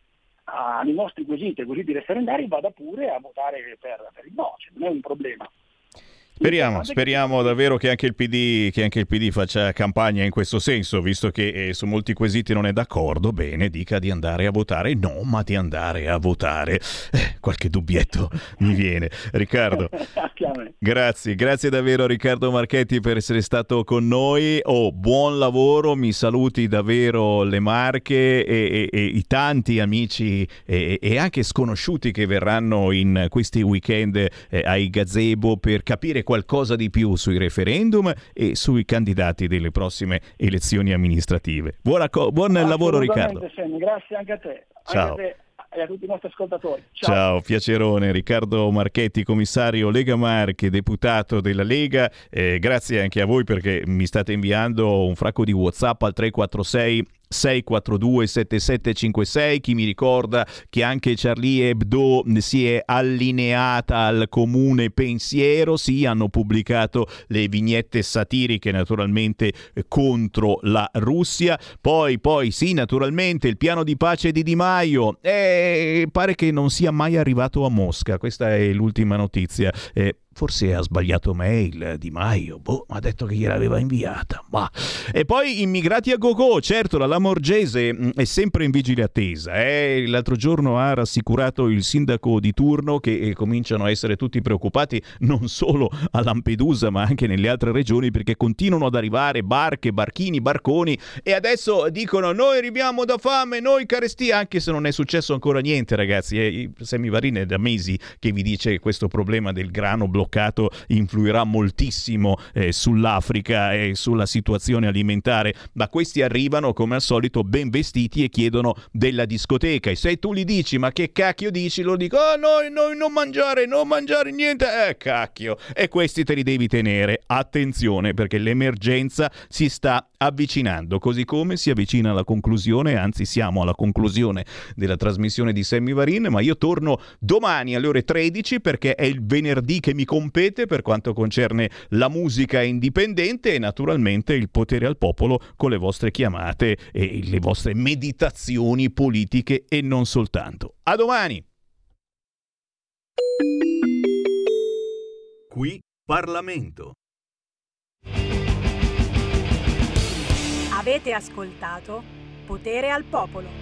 ai nostri quesiti, ai quesiti referendari, vada pure a votare per, per il no, cioè non è un problema.
Speriamo, speriamo davvero che anche, PD, che anche, il PD, faccia campagna in questo senso, visto che eh, su molti quesiti non è d'accordo, bene, dica di andare a votare, no, ma di andare a votare. Eh, qualche dubbietto mi viene. Riccardo, grazie, grazie davvero Riccardo Marchetti per essere stato con noi. Oh, buon lavoro, mi saluti davvero le Marche e, e, e i tanti amici e, e, anche sconosciuti che verranno in questi weekend eh, ai gazebo per capire qualcosa di più sui referendum e sui candidati delle prossime elezioni amministrative. Buona co- buon lavoro Riccardo.
Sammy, grazie anche a te.
Ciao.
Anche a te e a tutti i nostri ascoltatori. Ciao.
Ciao, piacerone. Riccardo Marchetti, commissario Lega Marche, deputato della Lega. Eh, grazie anche a voi perché mi state inviando un fracco di WhatsApp al 346 642 7756 chi mi ricorda che anche Charlie Hebdo si è allineata al comune pensiero sì hanno pubblicato le vignette satiriche naturalmente eh, contro la Russia. Poi poi sì naturalmente il piano di pace di Di Maio. Eh, pare che non sia mai arrivato a Mosca questa è l'ultima notizia. Eh, Forse ha sbagliato mail Di Maio, boh, ha detto che gliel'aveva inviata. Ma. E poi immigrati a gogo, certo la Lamorgese mh, è sempre in vigile attesa. eh. L'altro giorno ha rassicurato il sindaco di turno che eh, cominciano a essere tutti preoccupati non solo a Lampedusa ma anche nelle altre regioni perché continuano ad arrivare barche, barchini, barconi e adesso dicono noi arriviamo da fame, noi carestia, anche se non è successo ancora niente ragazzi. Eh. Semivarin è da mesi che vi dice questo problema del grano bloccato influirà moltissimo eh, sull'Africa e sulla situazione alimentare, ma questi arrivano come al solito ben vestiti e chiedono della discoteca. E se tu gli dici ma che cacchio dici, lo dico ah noi, noi non mangiare, non mangiare niente, eh cacchio, e questi te li devi tenere, attenzione perché l'emergenza si sta avvicinando, così come si avvicina alla conclusione, anzi siamo alla conclusione della trasmissione di Sammy Varin, ma io torno domani alle ore 13 perché è il venerdì che mi compete per quanto concerne la musica indipendente e naturalmente il potere al popolo con le vostre chiamate e le vostre meditazioni politiche e non soltanto. A domani!
Qui Parlamento.
Avete ascoltato Potere al Popolo.